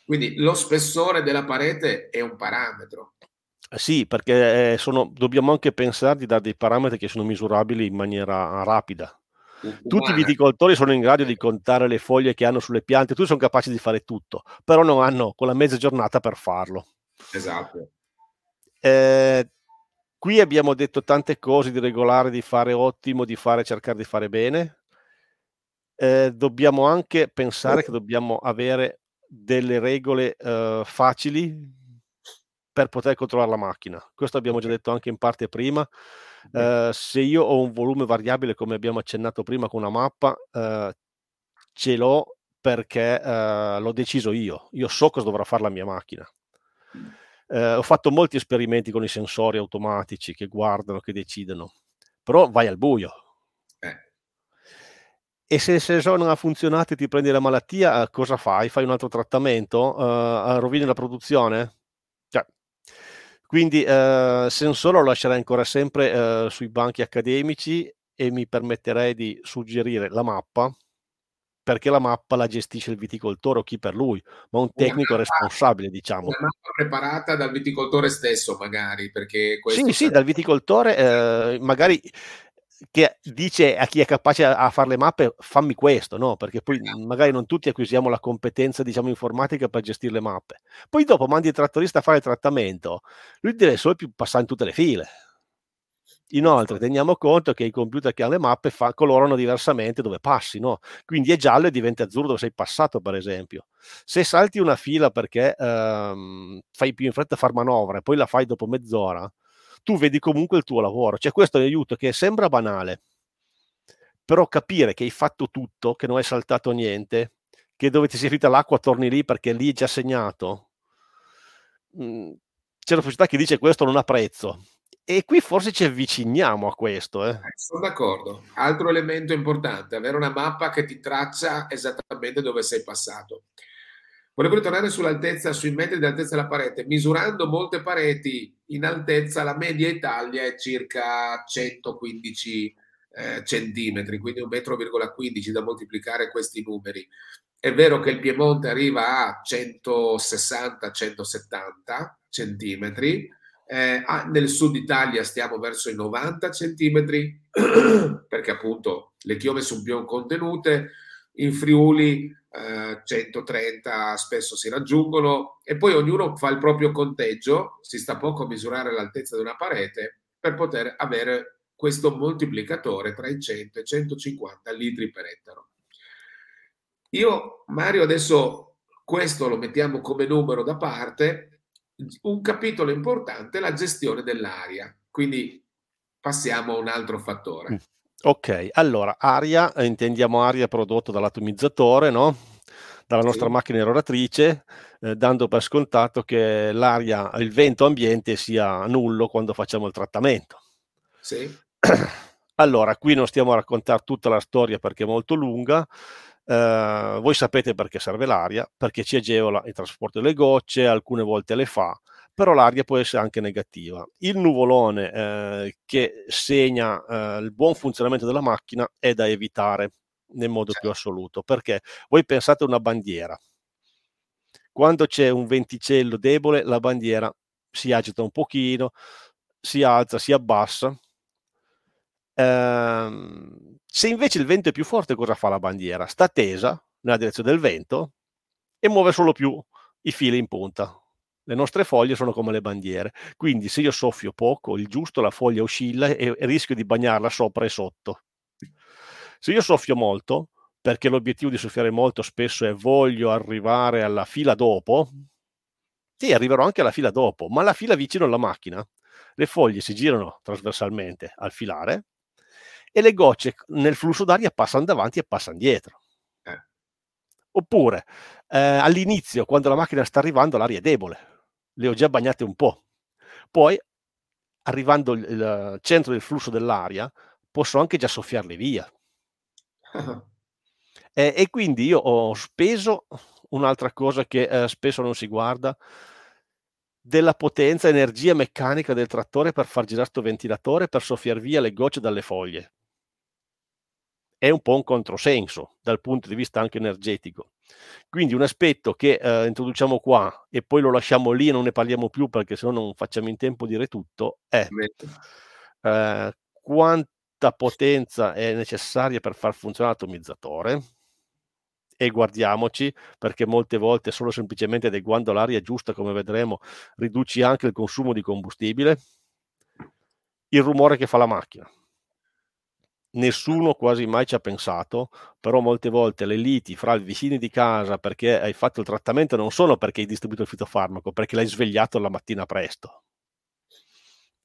Quindi lo spessore della parete è un parametro. Sì, perché sono, dobbiamo anche pensare di dare dei parametri che sono misurabili in maniera rapida tutti i viticoltori sono in grado di contare le foglie che hanno sulle piante, tutti sono capaci di fare tutto, però non hanno quella mezza giornata per farlo. Esatto. Eh, qui abbiamo detto tante cose di regolare, di fare ottimo, di fare, cercare di fare bene. Eh, dobbiamo anche pensare che dobbiamo avere delle regole eh, facili per poter controllare la macchina. Questo abbiamo già detto anche in parte prima. Eh, se io ho un volume variabile, come abbiamo accennato prima con una mappa, eh, ce l'ho perché eh, l'ho deciso io. Io so cosa dovrà fare la mia macchina. Eh, ho fatto molti esperimenti con i sensori automatici che guardano, che decidono, però vai al buio. Eh. E se il sensore non ha funzionato e ti prendi la malattia, cosa fai? Fai un altro trattamento? Uh, rovini la produzione? Quindi uh, sensore lo lascerei ancora sempre uh, sui banchi accademici e mi permetterei di suggerire la mappa perché la mappa la gestisce il viticoltore o chi per lui, ma un tecnico mappa, responsabile, diciamo. Una mappa preparata dal viticoltore stesso, magari, perché questo... Sì, sì, dal viticoltore, eh, magari che dice a chi è capace a, fare le mappe fammi questo, no? Perché poi esatto. magari non tutti acquisiamo la competenza, diciamo, informatica per gestire le mappe. Poi dopo mandi il trattorista a fare il trattamento, lui deve solo più passare in tutte le file. Inoltre teniamo conto che i computer che hanno le mappe fa, colorano diversamente dove passi, no? Quindi è giallo e diventa azzurro dove sei passato, per esempio. Se salti una fila perché ehm, fai più in fretta a far manovra e poi la fai dopo mezz'ora, tu vedi comunque il tuo lavoro. Cioè questo è aiuto che sembra banale, però capire che hai fatto tutto, che non hai saltato niente, che dove ti sei finita l'acqua torni lì perché lì è già segnato. Mm, c'è la società che dice questo non ha prezzo e qui forse ci avviciniamo a questo. Eh. eh. Sono d'accordo. Altro elemento importante, avere una mappa che ti traccia esattamente dove sei passato. Volevo ritornare sull'altezza, sui metri di altezza della parete. Misurando molte pareti in altezza, la media Italia è circa 115 eh, centimetri, quindi un metro virgola 15 da moltiplicare questi numeri. È vero che il Piemonte arriva a 160-170 centimetri, eh, nel sud Italia stiamo verso i 90 centimetri, <clears throat> perché appunto le chiome sono più contenute, in Friuli eh, 130 spesso si raggiungono e poi ognuno fa il proprio conteggio, si sta poco a misurare l'altezza di una parete per poter avere questo moltiplicatore tra i 100 e i 150 litri per ettaro. Io, Mario, adesso questo lo mettiamo come numero da parte un capitolo importante è la gestione dell'aria. Quindi passiamo a un altro fattore. Ok, allora aria, eh, intendiamo aria prodotto dall'atomizzatore, no? dalla nostra sì. macchina eroratrice, eh, dando per scontato che l'aria, il vento ambiente sia nullo quando facciamo il trattamento. Sì. <clears throat> Allora, qui non stiamo a raccontare tutta la storia perché è molto lunga, eh, voi sapete perché serve l'aria, perché ci agevola il trasporto delle gocce, alcune volte le fa, però l'aria può essere anche negativa. Il nuvolone eh, che segna eh, il buon funzionamento della macchina è da evitare nel modo più assoluto, perché voi pensate a una bandiera. Quando c'è un venticello debole, la bandiera si agita un pochino, si alza, si abbassa. Ehm, se invece il vento è più forte, cosa fa la bandiera? Sta tesa nella direzione del vento e muove solo più i fili in punta. Le nostre foglie sono come le bandiere, quindi se io soffio poco, il giusto, la foglia oscilla e, rischio di bagnarla sopra e sotto. Se io soffio molto, perché l'obiettivo di soffiare molto spesso è voglio arrivare alla fila dopo, sì, arriverò anche alla fila dopo, ma la fila vicino alla macchina, le foglie si girano trasversalmente al filare e le gocce nel flusso d'aria passano davanti e passano dietro. Oppure eh, all'inizio, quando la macchina sta arrivando, l'aria è debole, le ho già bagnate un po'. Poi, arrivando al centro del flusso dell'aria, posso anche già soffiarle via. <laughs> e, e, quindi io ho speso un'altra cosa che eh, spesso non si guarda, della potenza, energia meccanica del trattore per far girare questo ventilatore per soffiar via le gocce dalle foglie è un po' un controsenso dal punto di vista anche energetico. Quindi un aspetto che eh, introduciamo qua e poi lo lasciamo lì e non ne parliamo più perché se no non facciamo in tempo di dire tutto è eh, quanta potenza è necessaria per far funzionare l'atomizzatore. E guardiamoci perché molte volte solo semplicemente adeguando l'aria giusta come vedremo riduci anche il consumo di combustibile. Il rumore che fa la macchina nessuno quasi mai ci ha pensato, però molte volte le liti fra i vicini di casa perché hai fatto il trattamento non sono perché hai distribuito il fitofarmaco, perché l'hai svegliato la mattina presto.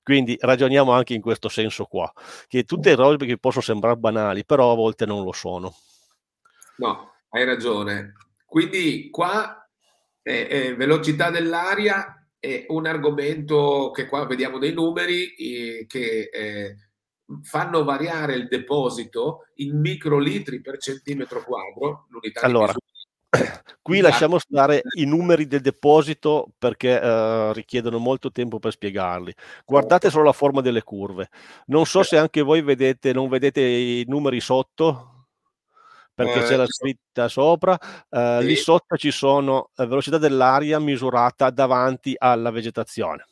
Quindi ragioniamo anche in questo senso qua, che tutte robe che possono sembrare banali, però a volte non lo sono. No, hai ragione. Quindi qua eh, eh, velocità dell'aria è un argomento che qua vediamo dei numeri eh, che eh, fanno variare il deposito in microlitri per centimetro quadro, l'unità allora, Qui lasciamo stare i numeri del deposito perché eh, richiedono molto tempo per spiegarli. Guardate solo la forma delle curve. Non so se anche voi vedete, non vedete i numeri sotto, perché eh, c'è la scritta sopra. Eh, sì. Lì sotto ci sono la velocità dell'aria misurata davanti alla vegetazione.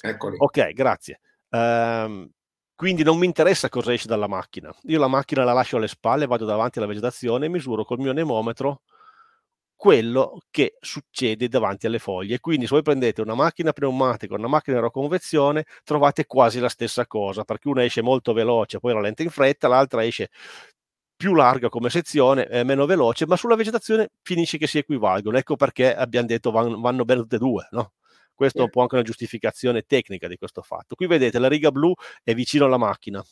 Eccoli. Ok, grazie. Um, quindi non mi interessa cosa esce dalla macchina. Io la macchina la lascio alle spalle, vado davanti alla vegetazione e misuro col mio anemometro quello che succede davanti alle foglie. Quindi se voi prendete una macchina pneumatica, una macchina a convezione, trovate quasi la stessa cosa, perché una esce molto veloce, poi rallenta in fretta, l'altra esce più larga come sezione, è meno veloce, ma sulla vegetazione finisce che si equivalgono. Ecco perché abbiamo detto vanno, vanno bene tutte e due, no? Questo è un po' anche una giustificazione tecnica di questo fatto. Qui vedete la riga blu è vicino alla macchina,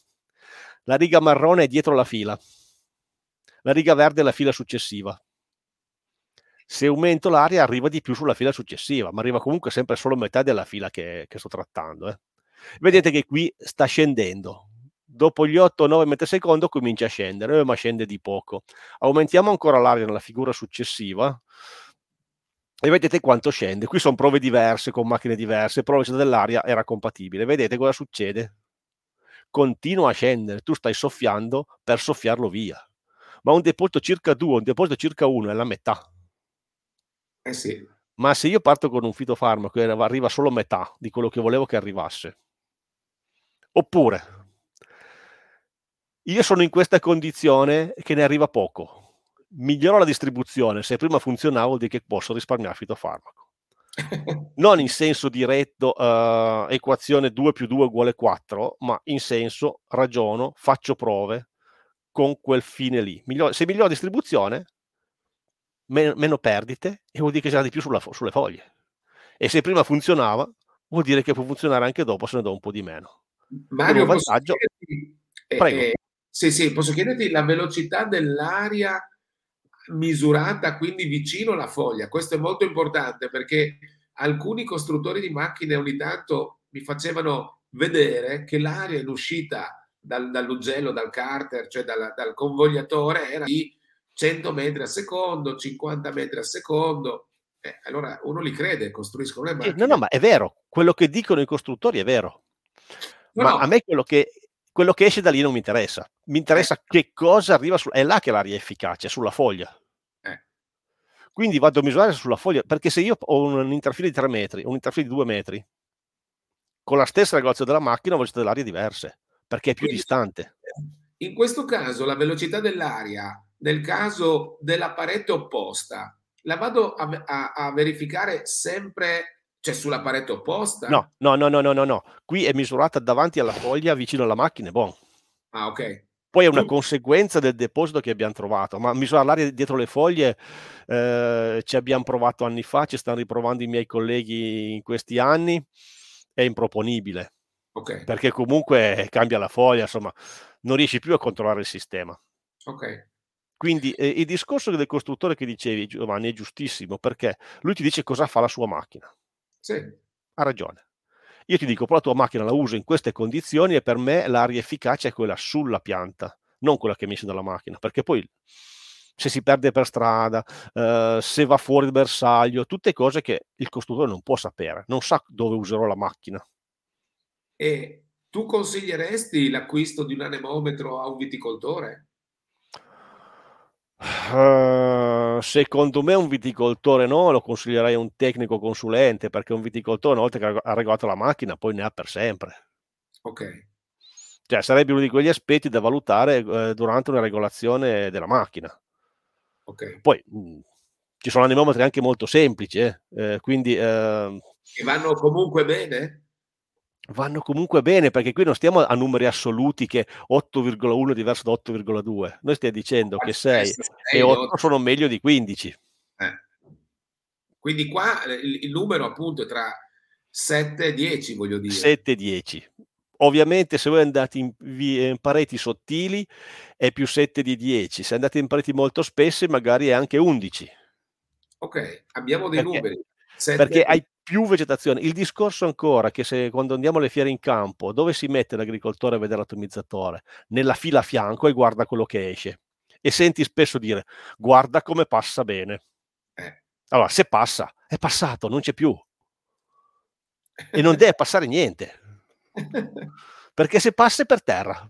la riga marrone è dietro la fila, la riga verde è la fila successiva. Se aumento l'aria arriva di più sulla fila successiva, ma arriva comunque sempre solo metà della fila che, che sto trattando. Eh. Vedete che qui sta scendendo. Dopo gli 8-9 metri secondo comincia a scendere, eh, ma scende di poco. Aumentiamo ancora l'aria nella figura successiva e vedete quanto scende. Qui sono prove diverse con macchine diverse, velocità dell'aria era compatibile. Vedete cosa succede? Continua a scendere, tu stai soffiando per soffiarlo via. Ma un deposito circa 2, un deposito circa 1 è la metà. Eh sì. Ma se io parto con un fitofarmaco e arriva solo metà di quello che volevo che arrivasse, oppure io sono in questa condizione che ne arriva poco, migliorò la distribuzione, se prima funzionava vuol dire che posso risparmiare fitofarmaco. <laughs> non in senso diretto uh, equazione 2 più 2 uguale 4, ma in senso ragiono, faccio prove con quel fine lì. Miglior, se migliora la distribuzione, meno, meno, perdite e vuol dire che sarà di più sulla, sulle foglie. E se prima funzionava, vuol dire che può funzionare anche dopo se ne do un po' di meno. Mario, vantaggio... eh, Prego. Eh, sì, sì, posso chiederti la velocità dell'aria misurata quindi vicino alla foglia. Questo è molto importante perché alcuni costruttori di macchine ogni tanto mi facevano vedere che l'aria in uscita dal, dall'ugello, dal carter, cioè dal, dal convogliatore era di 100 metri al secondo, 50 metri al secondo. Eh, allora uno li crede, costruiscono le macchine. No, no, ma è vero, quello che dicono i costruttori è vero. No, ma a me quello che, quello che esce da lì non mi interessa. Mi interessa eh. che cosa arriva su... È là che l'aria è efficace, sulla foglia. Eh. Quindi vado a misurare sulla foglia, perché se io ho un interfile di 3 metri, un interfile di 2 metri, con la stessa regolazione della macchina, ho velocità dell'aria diverse, perché è più Quindi, distante. In questo caso la velocità dell'aria, nel caso della parete opposta, la vado a, a, a verificare sempre cioè sulla parete opposta? No, no, no, no, no, no, no. Qui è misurata davanti alla foglia vicino alla macchina, è buono. Ah, ok. Poi è una conseguenza del deposito che abbiamo trovato, ma misurare l'aria dietro le foglie eh, ci abbiamo provato anni fa, ci stanno riprovando i miei colleghi in questi anni, è improponibile. Okay. Perché comunque cambia la foglia, insomma, non riesci più a controllare il sistema. Ok. Quindi eh, il discorso del costruttore che dicevi, Giovanni, è giustissimo, perché lui ti dice cosa fa la sua macchina. Sì. Ha ragione. Io ti dico, però la tua macchina la uso in queste condizioni e per me l'aria efficace è quella sulla pianta, non quella che esce dalla macchina, perché poi se si perde per strada, eh, se va fuori il bersaglio, tutte cose che il costruttore non può sapere, non sa dove userò la macchina. E tu consiglieresti l'acquisto di un anemometro a un viticoltore? Uh, secondo me un viticoltore no, lo consiglierei a un tecnico consulente perché un viticoltore una volta che ha regolato la macchina poi ne ha per sempre. Ok. Cioè sarebbe uno di quegli aspetti da valutare eh, durante una regolazione della macchina. Ok. Poi mh, mm, ci sono anemometri anche molto semplici, eh, eh, quindi... Che vanno comunque bene? Vanno comunque bene perché qui non stiamo a numeri assoluti che 8,1 è diverso da 8,2 noi stiamo dicendo che 6 e 8 sono meglio di 15 eh. quindi qua il, il, numero appunto è tra 7 e 10 voglio dire. 7 e 10 ovviamente se voi andate in, in, pareti sottili è più 7 di 10 se andate in pareti molto spesse magari è anche 11 ok abbiamo dei perché, numeri. 7 perché hai più vegetazione. Il discorso ancora che se quando andiamo alle fiere in campo, dove si mette l'agricoltore a vedere l'atomizzatore? Nella fila a fianco e guarda quello che esce. E senti spesso dire, guarda come passa bene. Eh. Allora, se passa, è passato, non c'è più. E non deve passare niente. <laughs> Perché se passa è per terra.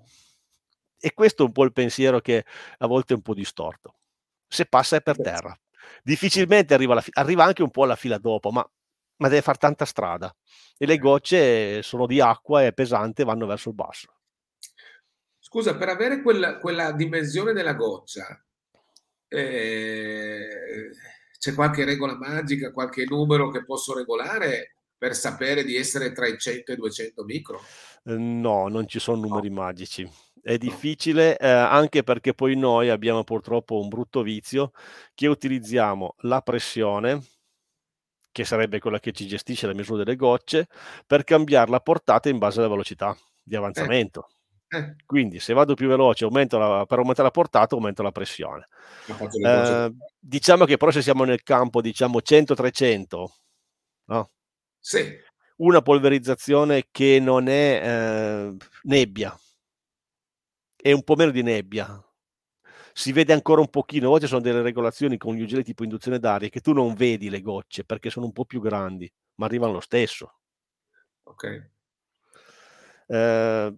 E questo è un po' il pensiero che a volte è un po' distorto. Se passa è per terra. Difficilmente arriva, fi- arriva anche un po' alla fila dopo, ma ma deve fare tanta strada e le gocce sono di acqua e pesante vanno verso il basso. Scusa, per avere quella, quella dimensione della goccia, eh, c'è qualche regola magica, qualche numero che posso regolare per sapere di essere tra i 100 e i 200 micro? Ehm, no, non ci sono numeri no. magici. È difficile eh, anche perché poi noi abbiamo purtroppo un brutto vizio che utilizziamo la pressione che sarebbe quella che ci gestisce la misura delle gocce, per cambiare la portata in base alla velocità di avanzamento. Eh. Eh. Quindi se vado più veloce, aumento la, per aumentare la portata, aumento la pressione. Eh, diciamo che però se siamo nel campo, diciamo 100-300, no? Sì. Una polverizzazione che non è eh, nebbia, è un po' meno di nebbia, si vede ancora un pochino, a volte sono delle regolazioni con gli ugelli tipo induzione d'aria che tu non vedi le gocce perché sono un po' più grandi, ma arrivano lo stesso. Ok. Eh,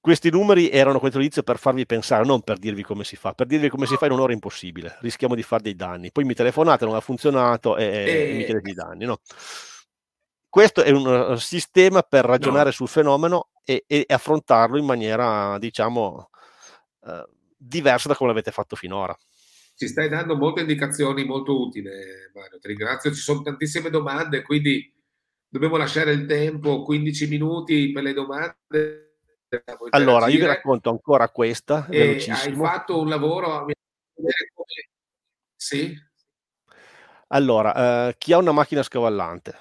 questi numeri erano questo inizio per farvi pensare, non per dirvi come si fa. Per dirvi come si fa in un'ora è impossibile, rischiamo di fare dei danni. Poi mi telefonate, non ha funzionato e, e... mi chiedete i danni. No? Questo è un sistema per ragionare no. sul fenomeno e, e, affrontarlo in maniera, diciamo, eh, diverso da come l'avete fatto finora. Ci stai dando molte indicazioni molto utili, Mario. Ti ringrazio. Ci sono tantissime domande, quindi dobbiamo lasciare il tempo, 15 minuti per le domande. Allora, io vi racconto ancora questa. hai fatto un lavoro. Sì. Allora, eh, chi ha una macchina scavallante,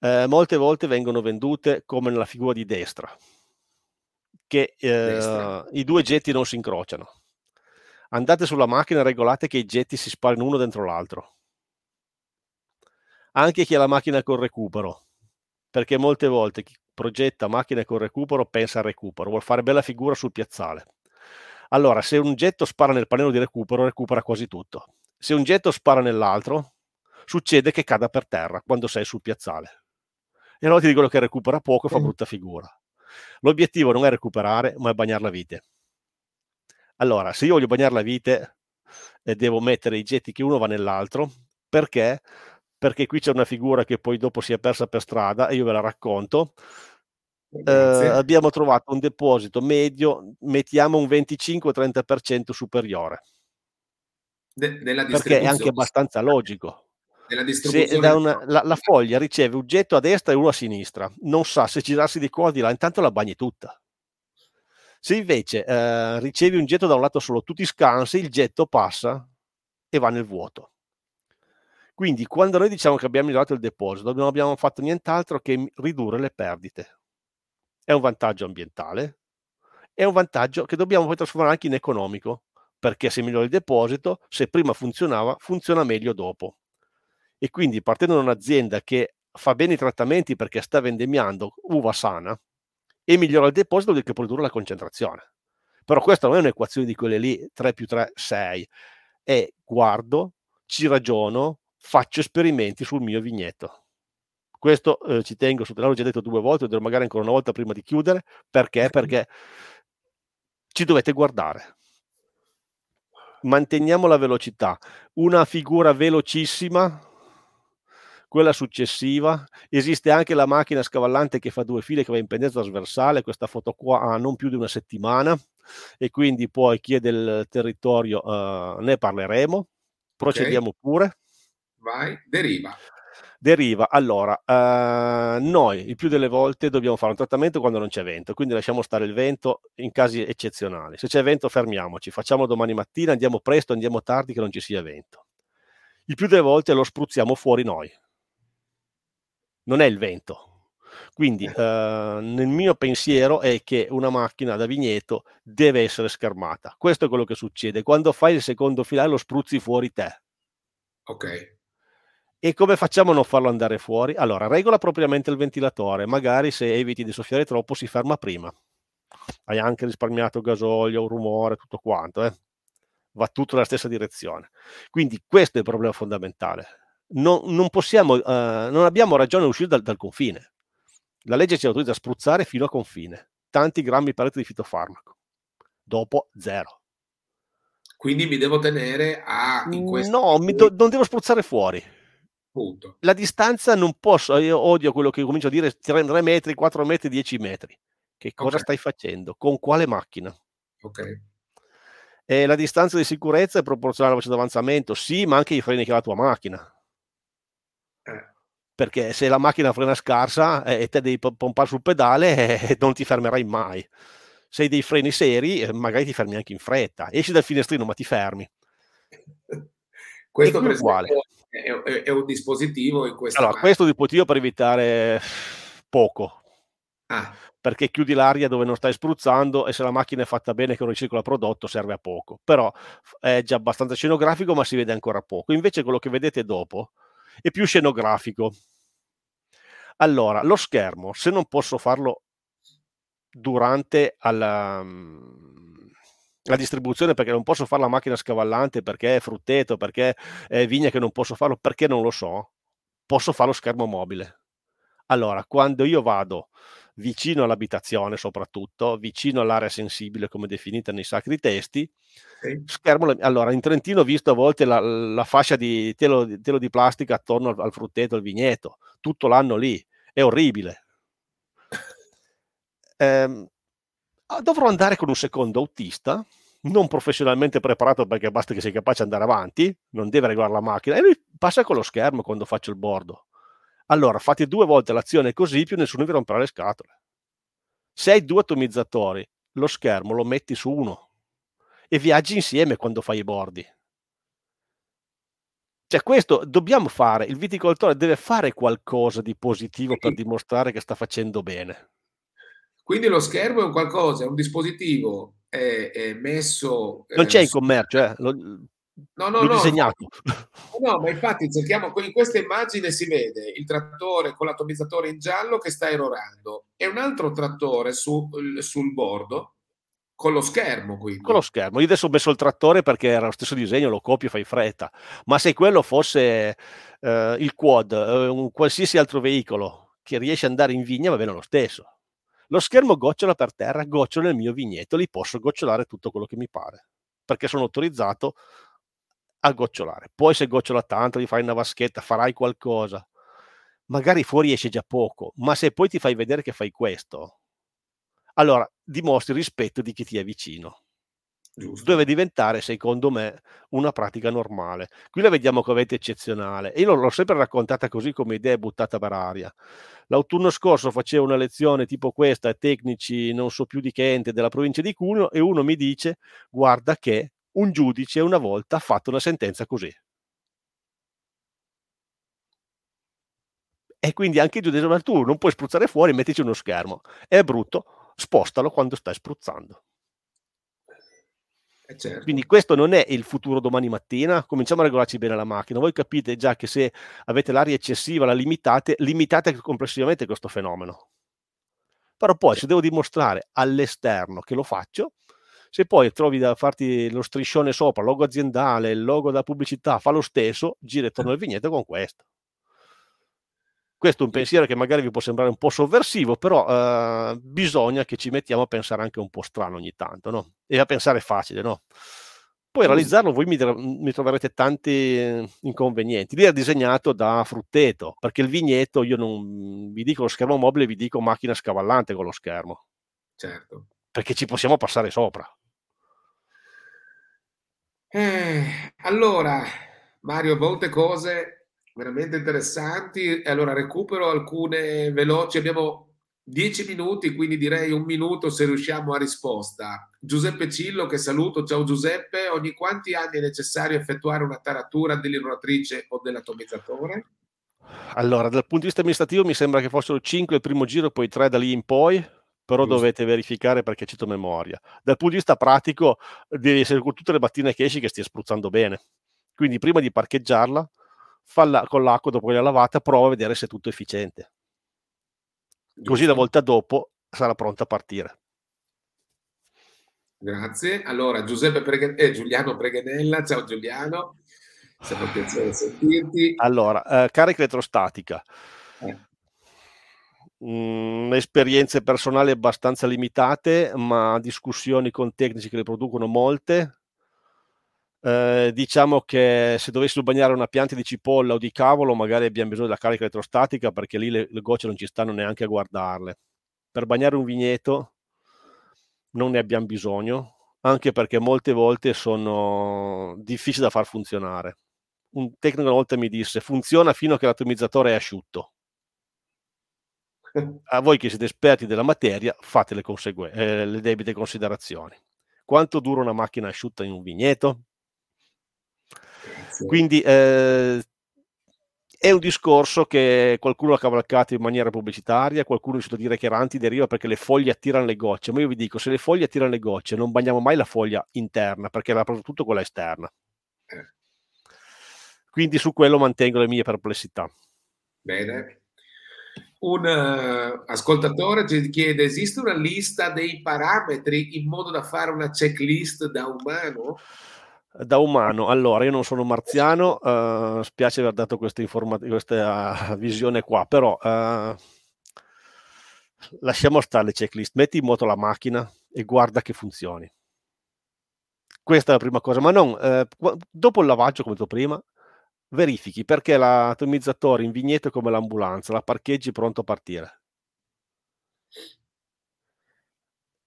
eh, molte volte vengono vendute come nella figura di destra, che eh, i due getti non si incrociano. Andate sulla macchina e regolate che i getti si sparino uno dentro l'altro. Anche chi ha la macchina con recupero, perché molte volte chi progetta macchine con recupero pensa al recupero, vuol fare bella figura sul piazzale. Allora, se un getto spara nel pannello di recupero, recupera quasi tutto. Se un getto spara nell'altro, succede che cada per terra quando sei sul piazzale. E allora ti dicono che recupera poco e fa brutta figura. L'obiettivo non è recuperare, ma è bagnare la vite. Allora, se io voglio bagnare la vite, eh, devo mettere i getti che uno va nell'altro, perché? Perché qui c'è una figura che poi dopo si è persa per strada e io ve la racconto. Eh, abbiamo trovato un deposito medio, mettiamo un 25-30% superiore. De- perché è anche abbastanza logico se una, la, la, foglia riceve un getto a destra e uno a sinistra, non sa se girarsi di qua o di là, intanto la bagni tutta. Se invece eh, ricevi un getto da un lato solo, tu ti scansi, il getto passa e va nel vuoto. Quindi quando noi diciamo che abbiamo migliorato il deposito, non abbiamo fatto nient'altro che ridurre le perdite. È un vantaggio ambientale, è un vantaggio che dobbiamo poi trasformare anche in economico, perché se migliora il deposito, se prima funzionava, funziona meglio dopo e quindi partendo da un'azienda che fa bene i trattamenti perché sta vendemmiando uva sana e migliora il deposito del che produrre la concentrazione. Però questa non è un'equazione di quelle lì 3 più 3, 6. È guardo, ci ragiono, faccio esperimenti sul mio vigneto. Questo eh, ci tengo sottolineare, l'ho già detto due volte, devo magari ancora una volta prima di chiudere. Perché? Perché ci dovete guardare. Manteniamo la velocità. Una figura velocissima quella successiva. Esiste anche la macchina scavallante che fa due file che va in pendenza trasversale, questa foto qua ha non più di una settimana e quindi poi chi è del territorio uh, ne parleremo. Procediamo okay. pure. Vai, deriva. deriva, allora, uh, noi il più delle volte dobbiamo fare un trattamento quando non c'è vento, quindi lasciamo stare il vento in casi eccezionali. Se c'è vento fermiamoci, facciamo domani mattina, andiamo presto, andiamo tardi che non ci sia vento. Il più delle volte lo spruzziamo fuori noi. Non è il vento. Quindi uh, nel mio pensiero è che una macchina da vigneto deve essere schermata. Questo è quello che succede. Quando fai il secondo filare lo spruzzi fuori te. Ok e come facciamo a non farlo andare fuori? Allora, regola propriamente il ventilatore, magari se eviti di soffiare troppo si ferma prima. Hai anche risparmiato gasolio, rumore, tutto quanto, eh? va tutto nella stessa direzione. Quindi questo è il problema fondamentale. Non, non, possiamo, uh, non abbiamo ragione di uscire dal, dal, confine. La legge ci autorizza a spruzzare fino a confine, tanti grammi per di fitofarmaco. Dopo zero. Quindi mi devo tenere a... no, do, non devo spruzzare fuori Punto. La distanza non posso, io odio quello che comincio a dire 3, 3 metri, 4 metri, 10 metri. Che cosa okay. stai facendo? Con quale macchina? Ok. E la distanza di sicurezza è proporzionale alla velocità di avanzamento, sì, ma anche i freni che ha la tua macchina. Perché se la macchina frena scarsa eh, e te devi pompare sul pedale, <laughs> eh, non ti fermerai mai. Se hai dei freni seri, eh, magari ti fermi anche in fretta. Esci dal finestrino, ma ti fermi. <laughs> Questo per esempio, è, è, un dispositivo in questo allora, questo dispositivo per evitare <sighs> poco ah. perché chiudi l'aria dove non stai spruzzando e se la macchina è fatta bene che non ricicla prodotto serve a poco però è già abbastanza scenografico ma si vede ancora poco invece quello che vedete dopo è più scenografico allora lo schermo se non posso farlo durante alla, la distribuzione perché non posso fare la macchina scavallante, perché è frutteto, perché è vigna che non posso farlo, perché non lo so, posso fare lo schermo mobile. Allora, quando io vado vicino all'abitazione, soprattutto vicino all'area sensibile, come definita nei sacri testi, sì. schermo. Allora, in Trentino ho visto a volte la, la fascia di telo, telo, di plastica attorno al, al frutteto, al vigneto, tutto l'anno lì, è orribile. Eh, dovrò andare con un secondo autista non professionalmente preparato perché basta che sei capace di andare avanti, non deve regolare la macchina e lui passa con lo schermo quando faccio il bordo. Allora fate due volte l'azione così, più nessuno vi romperà le scatole. Se hai due atomizzatori, lo schermo lo metti su uno e viaggi insieme quando fai i bordi. Cioè, questo dobbiamo fare. Il viticoltore deve fare qualcosa di positivo per dimostrare che sta facendo bene. Quindi lo schermo è un qualcosa, è un dispositivo è, è messo... Non c'è eh, in commercio, eh? No, no, no, disegnato. No, ma infatti cerchiamo, in questa immagine si vede il trattore con l'atomizzatore in giallo che sta erorando e un altro trattore su, sul bordo con lo schermo quindi. Con lo schermo. Io adesso ho messo il trattore perché era lo stesso disegno, lo copio, fai fretta. Ma se quello fosse eh, il quad, eh, un qualsiasi altro veicolo che riesce ad andare in vigna, va bene lo stesso. Lo schermo gocciola per terra, gocciola nel mio vigneto, li posso gocciolare tutto quello che mi pare, perché sono autorizzato a gocciolare. Poi se gocciola tanto, gli fai una vaschetta, farai qualcosa. Magari fuori esce già poco, ma se poi ti fai vedere che fai questo, allora dimostri rispetto di chi ti è vicino. Giusto. deve diventare, secondo me, una pratica normale. Qui la vediamo come eccezionale. Io l'ho sempre raccontata così come idea buttata per aria. L'autunno scorso facevo una lezione tipo questa tecnici non so più di che ente della provincia di Cuneo e uno mi dice guarda che un giudice una volta ha fatto una sentenza così. E quindi anche il giudice, ma tu non puoi spruzzare fuori, mettici uno schermo. È brutto, spostalo quando stai spruzzando. Eh, certo. Quindi questo non è il futuro domani mattina, cominciamo a regolarci bene la macchina. Voi capite già che se avete l'aria eccessiva, la limitate, limitate complessivamente questo fenomeno. Però poi se devo dimostrare all'esterno che lo faccio, se poi trovi da farti lo striscione sopra, logo aziendale, il logo da pubblicità, fa lo stesso, gira e torna il vigneto con questo. Questo è un pensiero che magari vi può sembrare un po' sovversivo, però eh, bisogna che ci mettiamo a pensare anche un po' strano ogni tanto, no? E a pensare facile, no? Poi realizzarlo voi mi, mi, troverete tanti inconvenienti. Lì è disegnato da frutteto, perché il vigneto io non vi dico lo schermo mobile, vi dico macchina scavallante con lo schermo. Certo. Perché ci possiamo passare sopra. Eh, allora, Mario, molte cose veramente interessanti. Allora recupero alcune veloci. Abbiamo dieci minuti, quindi direi un minuto se riusciamo a risposta. Giuseppe Cillo, che saluto. Ciao Giuseppe. Ogni quanti anni è necessario effettuare una taratura dell'irronatrice o dell'atomizzatore? Allora, dal punto di vista amministrativo mi sembra che fossero 5 il primo giro, poi 3 da lì in poi, però Giusto. dovete verificare perché cito memoria. Dal punto di vista pratico, devi essere con tutte le mattine che esci che stia spruzzando bene. Quindi prima di parcheggiarla, falla con l'acqua dopo che l'hai lavata, prova a vedere se è tutto efficiente. Giusto. Così la volta dopo sarà pronta a partire. Grazie. Allora, Giuseppe Preghe- eh, Giuliano Preghenella, ciao Giuliano. Sempre un piacere sentirti. Allora, eh, carica elettrostatica. Eh. Mm, esperienze personali abbastanza limitate, ma discussioni con tecnici che le producono molte. Eh, diciamo che se dovessimo bagnare una pianta di cipolla o di cavolo, magari abbiamo bisogno della carica elettrostatica perché lì le, le gocce non ci stanno neanche a guardarle. Per bagnare un vigneto non ne abbiamo bisogno, anche perché molte volte sono difficili da far funzionare un tecnico una volta mi disse funziona fino a che l'atomizzatore è asciutto. A voi che siete esperti della materia, fate le, conseguen- eh, le debite considerazioni. Quanto dura una macchina asciutta in un vigneto? Grazie. Quindi eh, è un discorso che qualcuno ha cavalcato in maniera pubblicitaria, qualcuno è riuscito a dire che era antideriva perché le foglie attirano le gocce, ma io vi dico, se le foglie attirano le gocce non bagniamo mai la foglia interna perché va tutto quella esterna. Eh. Quindi su quello mantengo le mie perplessità. Bene. Un uh, ascoltatore ci chiede: esiste una lista dei parametri in modo da fare una checklist da umano? Da umano, allora io non sono marziano, uh, spiace aver dato questa, informa- questa uh, visione qua, però lasciamo stare le checklist, metti in moto la macchina e guarda che funzioni. Questa è la prima cosa, ma non dopo il lavaggio, come ho detto prima, verifichi perché l'atomizzatore in vigneto è come l'ambulanza, la parcheggi pronto a partire.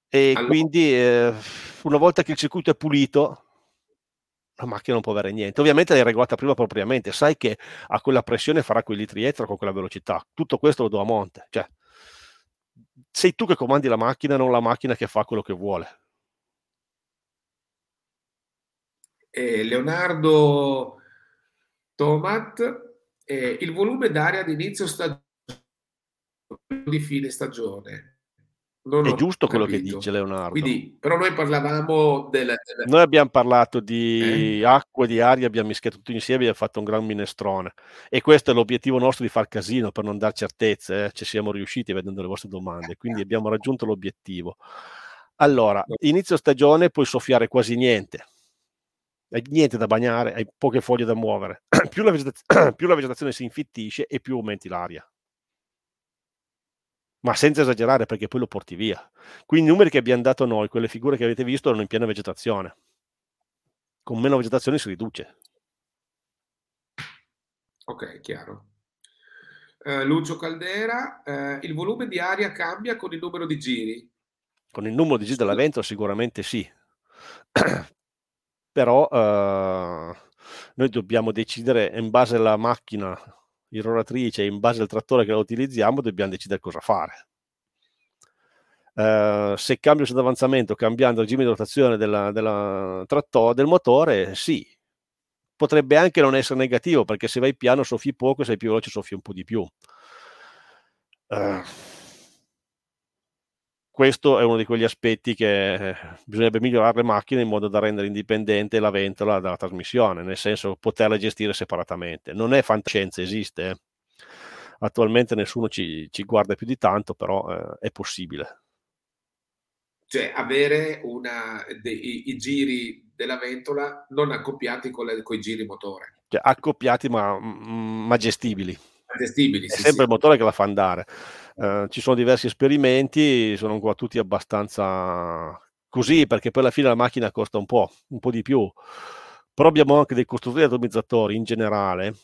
E allora. quindi eh, una volta che il circuito è pulito, la macchina non può avere niente. Ovviamente l'hai regolata prima propriamente, sai che a quella pressione farà quei litri etro con quella velocità. Tutto questo lo do a monte. Cioè, sei tu che comandi la macchina, non la macchina che fa quello che vuole. Eh, Leonardo Tomat, eh, il volume d'aria di inizio stagione di fine stagione. Non è giusto quello che dice Leonardo. Quindi, però noi parlavamo del, del... Noi abbiamo parlato di eh? acqua e di aria, abbiamo mischiato tutto insieme e abbiamo fatto un gran minestrone. E questo è l'obiettivo nostro di far casino, per non dar certezze. Eh? Ci siamo riusciti vedendo le vostre domande, quindi abbiamo raggiunto l'obiettivo. Allora, inizio stagione puoi soffiare quasi niente hai niente da bagnare, hai poche foglie da muovere. <clears throat> più, la vegetaz- <clears throat> più la vegetazione si infittisce e più aumenti l'aria. Ma senza esagerare perché poi lo porti via. Quindi i numeri che abbiamo dato noi, quelle figure che avete visto, erano in piena vegetazione. Con meno vegetazione si riduce. Ok, chiaro. Uh, Lucio Caldera, uh, il volume di aria cambia con il numero di giri? Con il numero di giri della ventola sicuramente sì <clears throat> però eh, noi dobbiamo decidere in base alla macchina irroratrice, in base al trattore che la utilizziamo, dobbiamo decidere cosa fare. Uh, se cambio il avanzamento cambiando il regime di rotazione della, della trattore, del motore, sì, potrebbe anche non essere negativo perché se vai piano soffi poco, se sei più veloce soffi un po' di più. Uh, questo è uno di quegli aspetti che eh, bisognerebbe migliorare le macchine in modo da rendere indipendente la ventola dalla trasmissione, nel senso poterla gestire separatamente. Non è fantascienza, esiste. Eh. Attualmente nessuno ci, ci, guarda più di tanto, però eh, è possibile. Cioè avere una, dei, i giri della ventola non accoppiati con, le, con i giri motore. Cioè, accoppiati ma, ma gestibili. Gestibili, è sì, sempre sì. il motore che la fa andare. Uh, ci sono diversi esperimenti, sono qua tutti abbastanza così, perché poi alla fine la macchina costa un po', un po' di più. Però abbiamo anche dei costruttori atomizzatori in generale,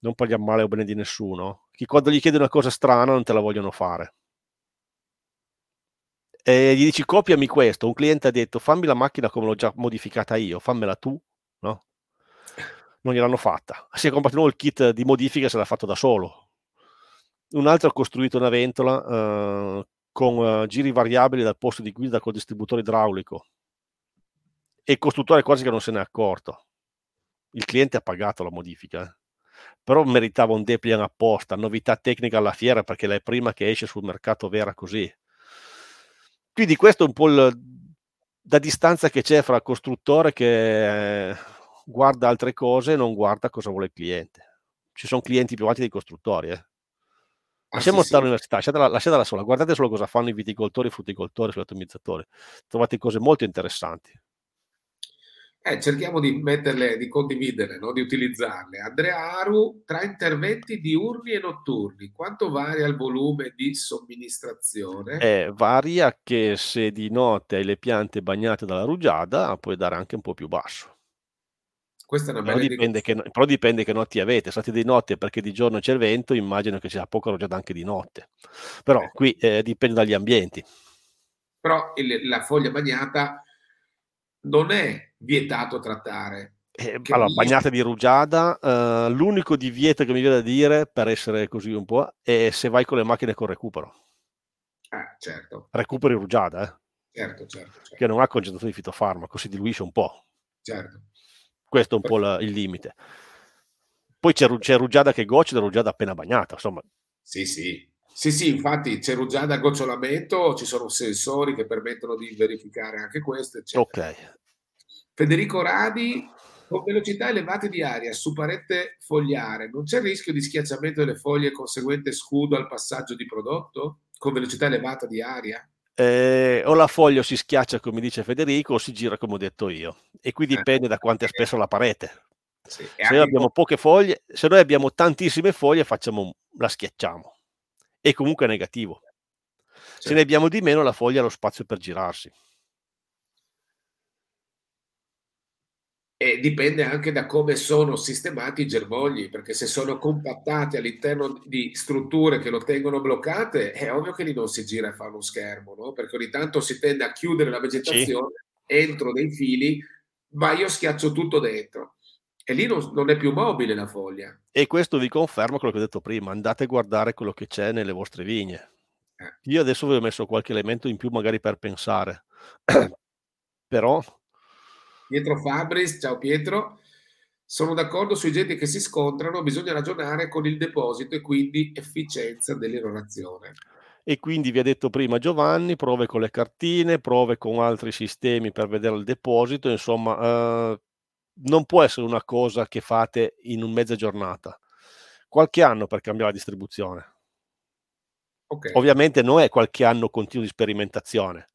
non parliamo male o bene di nessuno, che quando gli chiedi una cosa strana non te la vogliono fare. E gli dici copiami questo, un cliente ha detto fammi la macchina come l'ho già modificata io, fammela tu, no? Non gliel'hanno fatta. <laughs> Si è comprato il kit di modifica e se l'ha fatto da solo. Un altro ha costruito una ventola eh, con uh, giri variabili dal posto di guida col distributore idraulico e il costruttore quasi che non se n'è accorto. Il cliente ha pagato la modifica, eh. però meritava un Deplian apposta, novità tecnica alla fiera perché è la prima che esce sul mercato vera così. Quindi questo è un po' il, da distanza che c'è fra costruttore che eh, guarda altre cose e non guarda cosa vuole il cliente. Ci sono clienti più alti dei costruttori, eh. Lasciamo ah, sì, stare l'università, lasciatela, lasciatela sola, guardate solo cosa fanno i viticoltori, i frutticoltori, gli atomizzatori. Trovate cose molto interessanti. Eh, cerchiamo di metterle, di condividerle, no? di utilizzarle. Andrea Aru, tra interventi diurni e notturni, quanto varia il volume di somministrazione? Eh, varia che se di notte hai le piante bagnate dalla rugiada, puoi dare anche un po' più basso. Questa è una bella però dipende, che, però dipende che notti avete. State di notte perché di giorno c'è il vento, immagino che sia poca rugiada anche di notte. Però eh. qui eh, dipende dagli ambienti. Però il, la foglia bagnata non è vietato trattare. Eh, allora, bagnata di rugiada, uh, l'unico divieto che mi viene da dire, per essere così un po', è se vai con le macchine con recupero. Ah, certo. Recuperi rugiada, eh? Certo, certo, certo. Che non ha concentrazione di fitofarmaco, si diluisce un po'. Certo. Questo è un po' la, il limite. Poi c'è, c'è rugiada che goccia e rugiada appena bagnata, insomma. Sì, sì. Sì, sì, infatti c'è rugiada a gocciolamento, ci sono sensori che permettono di verificare anche questo. Eccetera. Ok. Federico Radi, con velocità elevate di aria su parete fogliare, non c'è rischio di schiacciamento delle foglie e conseguente scudo al passaggio di prodotto? Con velocità elevata di aria? Eh, o la foglia si schiaccia come dice Federico o si gira come ho detto io. E qui eh. dipende da quanto è spesso la parete. Sì, se noi abbiamo poche foglie se noi abbiamo tantissime foglie facciamo, la schiacciamo. E comunque è negativo. Sì. se ne abbiamo di meno la foglia ha lo spazio per girarsi E dipende anche da come sono sistemati i germogli, perché se sono compattati all'interno di strutture che lo tengono bloccate, è ovvio che lì non si gira e fa uno schermo, no? perché ogni tanto si tende a chiudere la vegetazione sì. entro dei fili, ma io schiaccio tutto dentro. E lì non, non, è più mobile la foglia. E questo vi conferma quello che ho detto prima, andate a guardare quello che c'è nelle vostre vigne. Eh. Io adesso vi ho messo qualche elemento in più magari per pensare, <clears throat> però Pietro Fabris, ciao Pietro. Sono d'accordo sui genti che si scontrano, bisogna ragionare con il deposito e quindi efficienza dell'irrorazione. E quindi vi ha detto prima Giovanni, prove con le cartine, prove con altri sistemi per vedere il deposito, insomma, eh, non può essere una cosa che fate in un mezza giornata. Qualche anno per cambiare la distribuzione. Okay. Ovviamente non è qualche anno continuo di sperimentazione,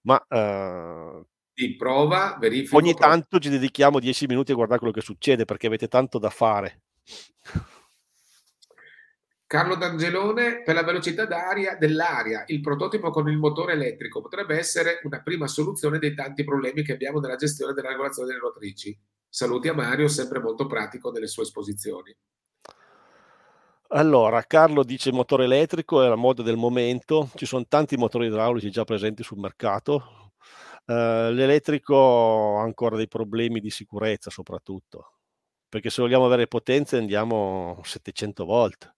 ma eh, di prova, verifica. Ogni prova. tanto ci dedichiamo 10 minuti a guardare quello che succede perché avete tanto da fare. Carlo D'Angelone, per la velocità d'aria dell'aria, il prototipo con il motore elettrico potrebbe essere una prima soluzione dei tanti problemi che abbiamo nella gestione della regolazione delle rotatrici. Saluti a Mario, sempre molto pratico nelle sue esposizioni. Allora, Carlo dice motore elettrico è la moda del momento, ci sono tanti motori idraulici già presenti sul mercato, Uh, l'elettrico ha ancora dei problemi di sicurezza soprattutto, perché se vogliamo avere potenze andiamo a 700 volt,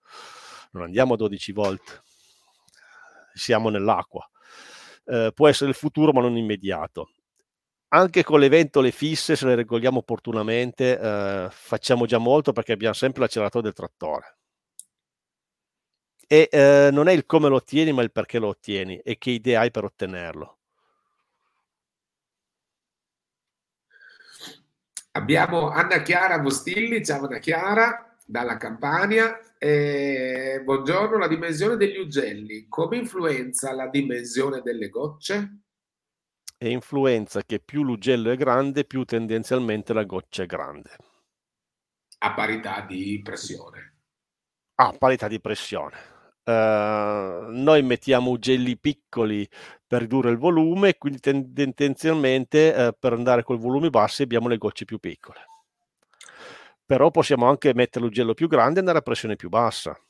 non andiamo a 12 volt, siamo nell'acqua. Uh, può essere il futuro ma non immediato. Anche con le ventole fisse, se le regoliamo opportunamente, uh, facciamo già molto perché abbiamo sempre l'acceleratore del trattore. E non è il come lo ottieni, ma il perché lo ottieni e che idea hai per ottenerlo Abbiamo Anna Chiara Bostilli, ciao Anna Chiara, dalla Campania. Eh, buongiorno, la dimensione degli ugelli, come influenza la dimensione delle gocce? E influenza che più l'ugello è grande, più tendenzialmente la goccia è grande. A parità di pressione. A parità di pressione. Uh, noi mettiamo ugelli piccoli per ridurre il volume, quindi tendenzialmente uh, per andare con volumi bassi abbiamo le gocce più piccole. Però possiamo anche mettere l'ugello più grande e andare a pressione più bassa.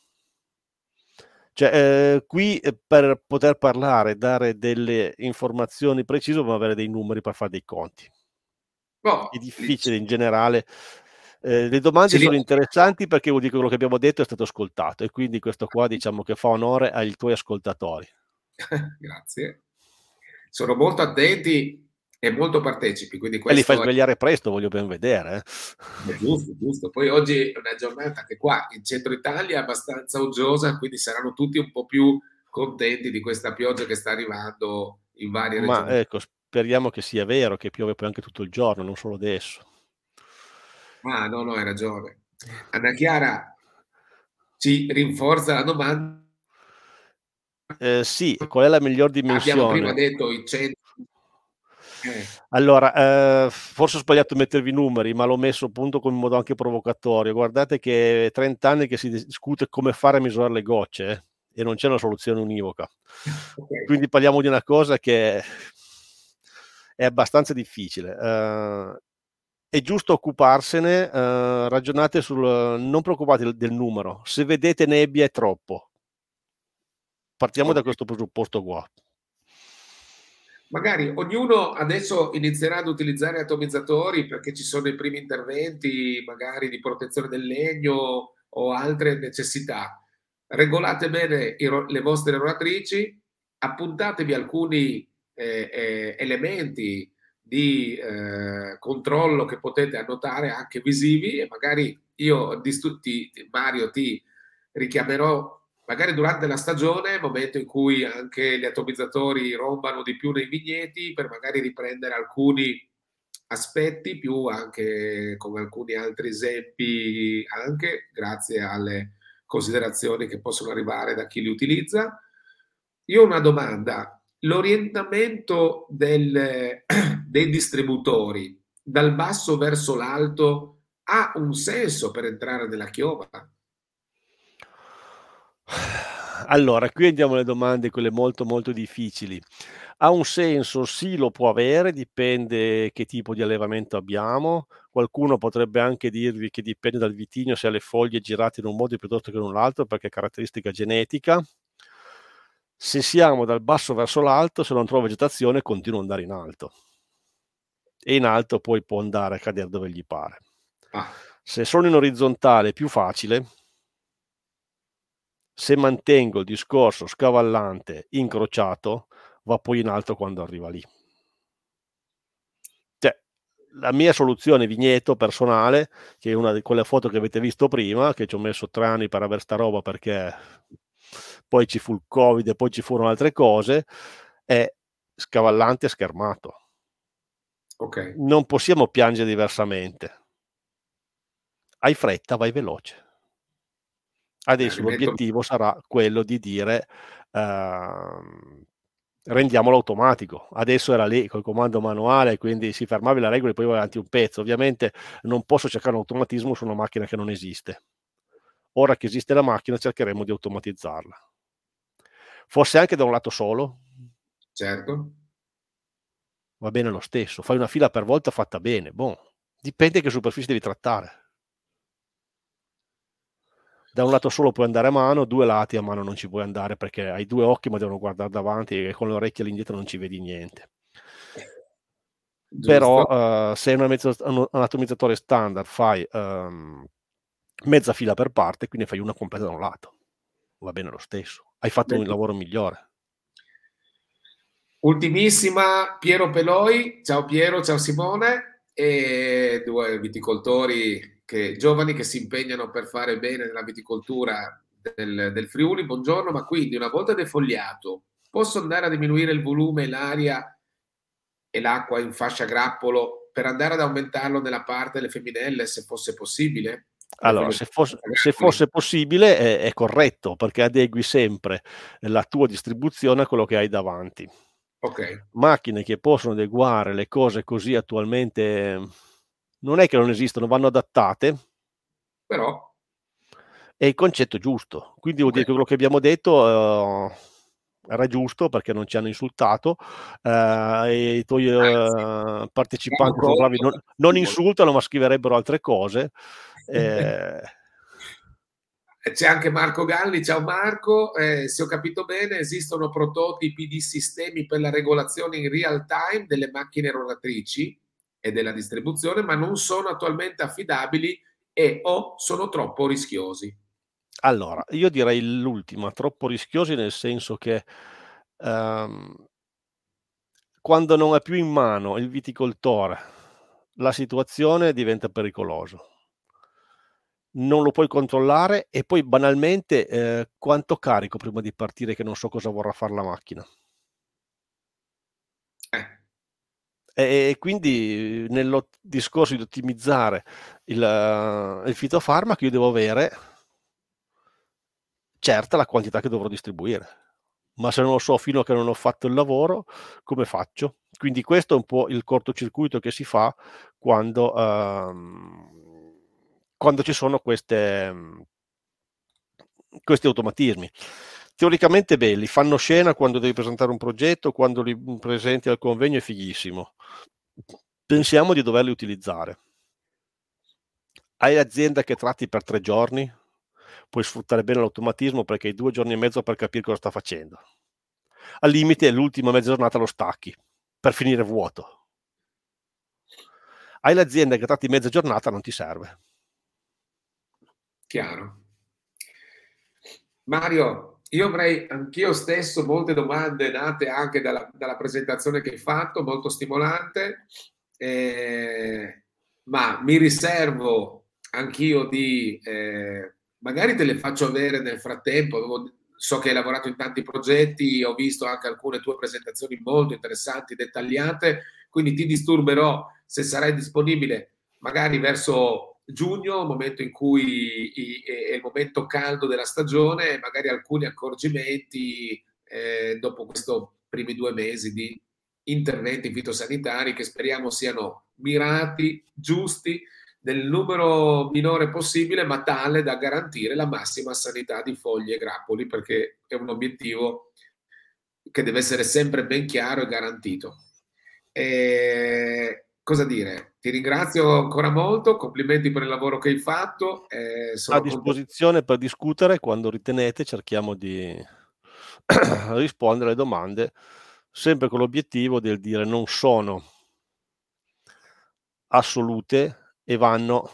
Cioè, uh, qui per poter parlare, dare delle informazioni precise, dobbiamo avere dei numeri per fare dei conti. Oh, è difficile in generale Eh, le domande sono interessanti perché vuol dire che quello che abbiamo detto è stato ascoltato e quindi questo qua diciamo che fa onore ai tuoi ascoltatori. <laughs> Grazie. Sono molto attenti e molto partecipi. E li fai svegliare presto, voglio ben vedere. Eh. È giusto, giusto. Poi oggi è una giornata che qua in centro Italia è abbastanza uggiosa, quindi saranno tutti un po' più contenti di questa pioggia che sta arrivando in varie Ma regioni. ecco, speriamo che sia vero, che piove poi anche tutto il giorno, non solo adesso. Ah, no, no, hai ragione. Anna Chiara ci rinforza la domanda. Eh, sì, qual è la miglior dimensione? Abbiamo prima detto i centri eh. Allora, eh, forse ho sbagliato a mettervi i numeri, ma l'ho messo appunto con modo anche provocatorio. Guardate che è 30 anni che si discute come fare a misurare le gocce eh, e non c'è una soluzione univoca. Okay. Quindi parliamo di una cosa che è abbastanza difficile. Uh, è giusto occuparsene, uh, ragionate sul... non preoccupate del numero, se vedete nebbia è troppo. Partiamo da questo presupposto qua magari ognuno adesso inizierà ad utilizzare atomizzatori perché ci sono i primi interventi, magari di protezione del legno o altre necessità. Regolate bene le vostre rotatrici, appuntatevi alcuni eh, eh, elementi di eh, controllo che potete annotare anche visivi e magari io, ti, Mario, ti richiamerò magari durante la stagione, momento in cui anche gli atomizzatori rombano di più nei vigneti, per magari riprendere alcuni aspetti, più anche con alcuni altri esempi, anche grazie alle considerazioni che possono arrivare da chi li utilizza. Io ho una domanda, l'orientamento del, <clears throat> dei distributori dal basso verso l'alto ha un senso per entrare nella chioma? Allora, qui andiamo alle domande, quelle molto molto difficili. Ha un senso? Sì, lo può avere, dipende che tipo di allevamento abbiamo. Qualcuno potrebbe anche dirvi che dipende dal vitigno se ha le foglie girate in un modo piuttosto che in un altro, perché è caratteristica genetica. Se siamo dal basso verso l'alto, se non trovo vegetazione, continua ad andare in alto. E in alto poi può andare a cadere dove gli pare. Ah. Se sono in orizzontale è più facile, se mantengo il discorso scavallante incrociato, va poi in alto quando arriva lì. Cioè, la mia soluzione vigneto personale, che è una di quelle foto che avete visto prima, che ci ho messo tre anni per avere sta roba perché poi ci fu il covid e poi ci furono altre cose, è scavallante e schermato. Okay. Non possiamo piangere diversamente. Hai fretta, vai veloce. Adesso l'obiettivo sarà quello di dire uh, rendiamolo automatico. Adesso era lì col comando manuale, quindi si fermava la regola e poi va avanti un pezzo. Ovviamente non posso cercare un automatismo su una macchina che non esiste. Ora che esiste la macchina cercheremo di automatizzarla. Forse anche da un lato solo. Certo. Va bene lo stesso. Fai una fila per volta fatta bene. Boh. Dipende che superficie devi trattare da un lato solo puoi andare a mano, due lati a mano non ci puoi andare perché hai due occhi ma devono guardare davanti e con le orecchie all'indietro non ci vedi niente. Giusto. Però uh, se un atomizzatore standard fai um, mezza fila per parte, quindi fai una completa da un lato. Va bene lo stesso. Hai fatto Beh. un lavoro migliore. Ultimissima, Piero Peloi. Ciao Piero, ciao Simone. E due viticoltori che, giovani che si impegnano per fare bene nella viticoltura del, del Friuli. Buongiorno, ma quindi una volta defogliato, posso andare a diminuire il volume, l'aria e l'acqua in fascia grappolo per andare ad aumentarlo nella parte delle femminelle se fosse possibile? Allora, se fosse, se fosse possibile è, è, corretto perché adegui sempre la tua distribuzione a quello che hai davanti. Okay. Macchine che possono adeguare le cose così attualmente non è che non esistono, vanno adattate. Però. È il concetto giusto. Quindi vuol dire che quello che abbiamo detto uh, era giusto perché non ci hanno insultato uh, e i tuoi uh, partecipanti sono bravi, non, non, insultano ma scriverebbero altre cose. Eh... C'è anche Marco Galli, ciao Marco, eh, se ho capito bene esistono prototipi di sistemi per la regolazione in real time delle macchine rotatrici e della distribuzione, ma non sono attualmente affidabili e o sono troppo rischiosi? Allora, io direi l'ultima, troppo rischiosi nel senso che um, quando non ha più in mano il viticoltore la situazione diventa pericoloso. Non lo puoi controllare e poi banalmente eh, quanto carico prima di partire che non so cosa vorrà fare la macchina. Eh. E quindi nel discorso di ottimizzare il, il fitofarmaco io devo avere certa la quantità che dovrò distribuire. Ma se non lo so fino a che non ho fatto il lavoro, come faccio? Quindi questo è un po' il cortocircuito che si fa quando, ehm, quando ci sono queste, questi automatismi. Teoricamente belli, fanno scena quando devi presentare un progetto, quando li presenti al convegno è fighissimo. Pensiamo di doverli utilizzare. Hai l'azienda che tratti per tre giorni, puoi sfruttare bene l'automatismo perché hai due giorni e mezzo per capire cosa sta facendo. Al limite, l'ultima mezza giornata lo stacchi per finire vuoto. Hai l'azienda che tratti mezza giornata, non ti serve. Chiaro. Mario, io avrei anch'io stesso molte domande nate anche dalla, dalla presentazione che hai fatto, molto stimolante, eh, ma mi riservo anch'io di eh, magari te le faccio avere nel frattempo. So che hai lavorato in tanti progetti, ho visto anche alcune tue presentazioni molto interessanti, dettagliate, quindi ti disturberò se sarai disponibile magari verso giugno, momento in cui è il momento caldo della stagione, magari alcuni accorgimenti eh, dopo questi primi due mesi di interventi fitosanitari che speriamo siano mirati, giusti nel numero minore possibile, ma tale da garantire la massima sanità di foglie e grappoli, perché è un obiettivo che deve essere sempre ben chiaro e garantito. E cosa dire? Ti ringrazio ancora molto, complimenti per il lavoro che hai fatto. Eh, a disposizione con... per discutere quando ritenete, cerchiamo di <clears throat> rispondere alle domande, sempre con l'obiettivo del dire non sono assolute, e vanno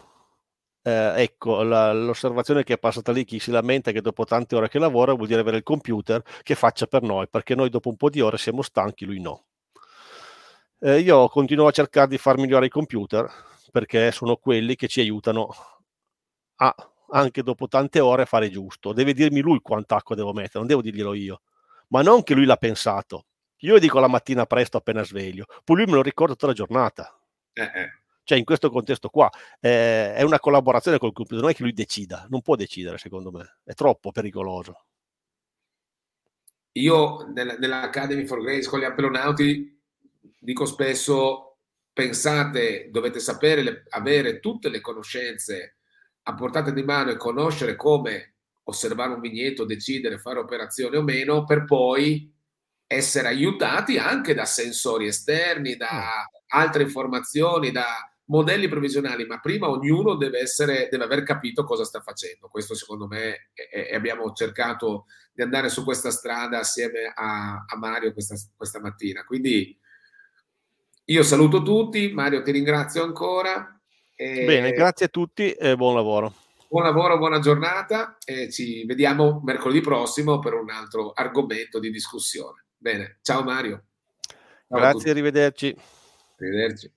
eh, ecco, la, l'osservazione che è passata lì, chi si lamenta che dopo tante ore che lavora vuol dire avere il computer che faccia per noi, perché noi dopo un po' di ore siamo stanchi, lui no. Eh, io continuo a cercare di far migliorare i computer, perché sono quelli che ci aiutano a, anche dopo tante ore, a fare giusto. Deve dirmi lui quanta acqua devo mettere, non devo dirglielo io. Ma non che lui l'ha pensato. Io dico la mattina presto appena sveglio, poi lui me lo ricorda tutta la giornata. Eh, eh cioè in questo contesto qua eh, è una collaborazione col computer, non è che lui decida, non può decidere secondo me, è troppo pericoloso. Io nella, nell'Academy for Grace con gli appellonauti dico spesso pensate, dovete sapere, le, avere tutte le conoscenze a portata di mano e conoscere come osservare un vigneto, decidere, fare operazioni o meno, per poi essere aiutati anche da sensori esterni, da mm. altre informazioni, da modelli previsionali, ma prima ognuno deve, essere, deve aver capito cosa sta facendo. Questo secondo me, e abbiamo cercato di andare su questa strada assieme a, a Mario questa, questa, mattina. Quindi io saluto tutti, Mario ti ringrazio ancora. E... Bene, grazie a tutti e buon lavoro. Buon lavoro, buona giornata e ci vediamo mercoledì prossimo per un altro argomento di discussione. Bene, ciao Mario. Ciao Grazie, arrivederci. Arrivederci.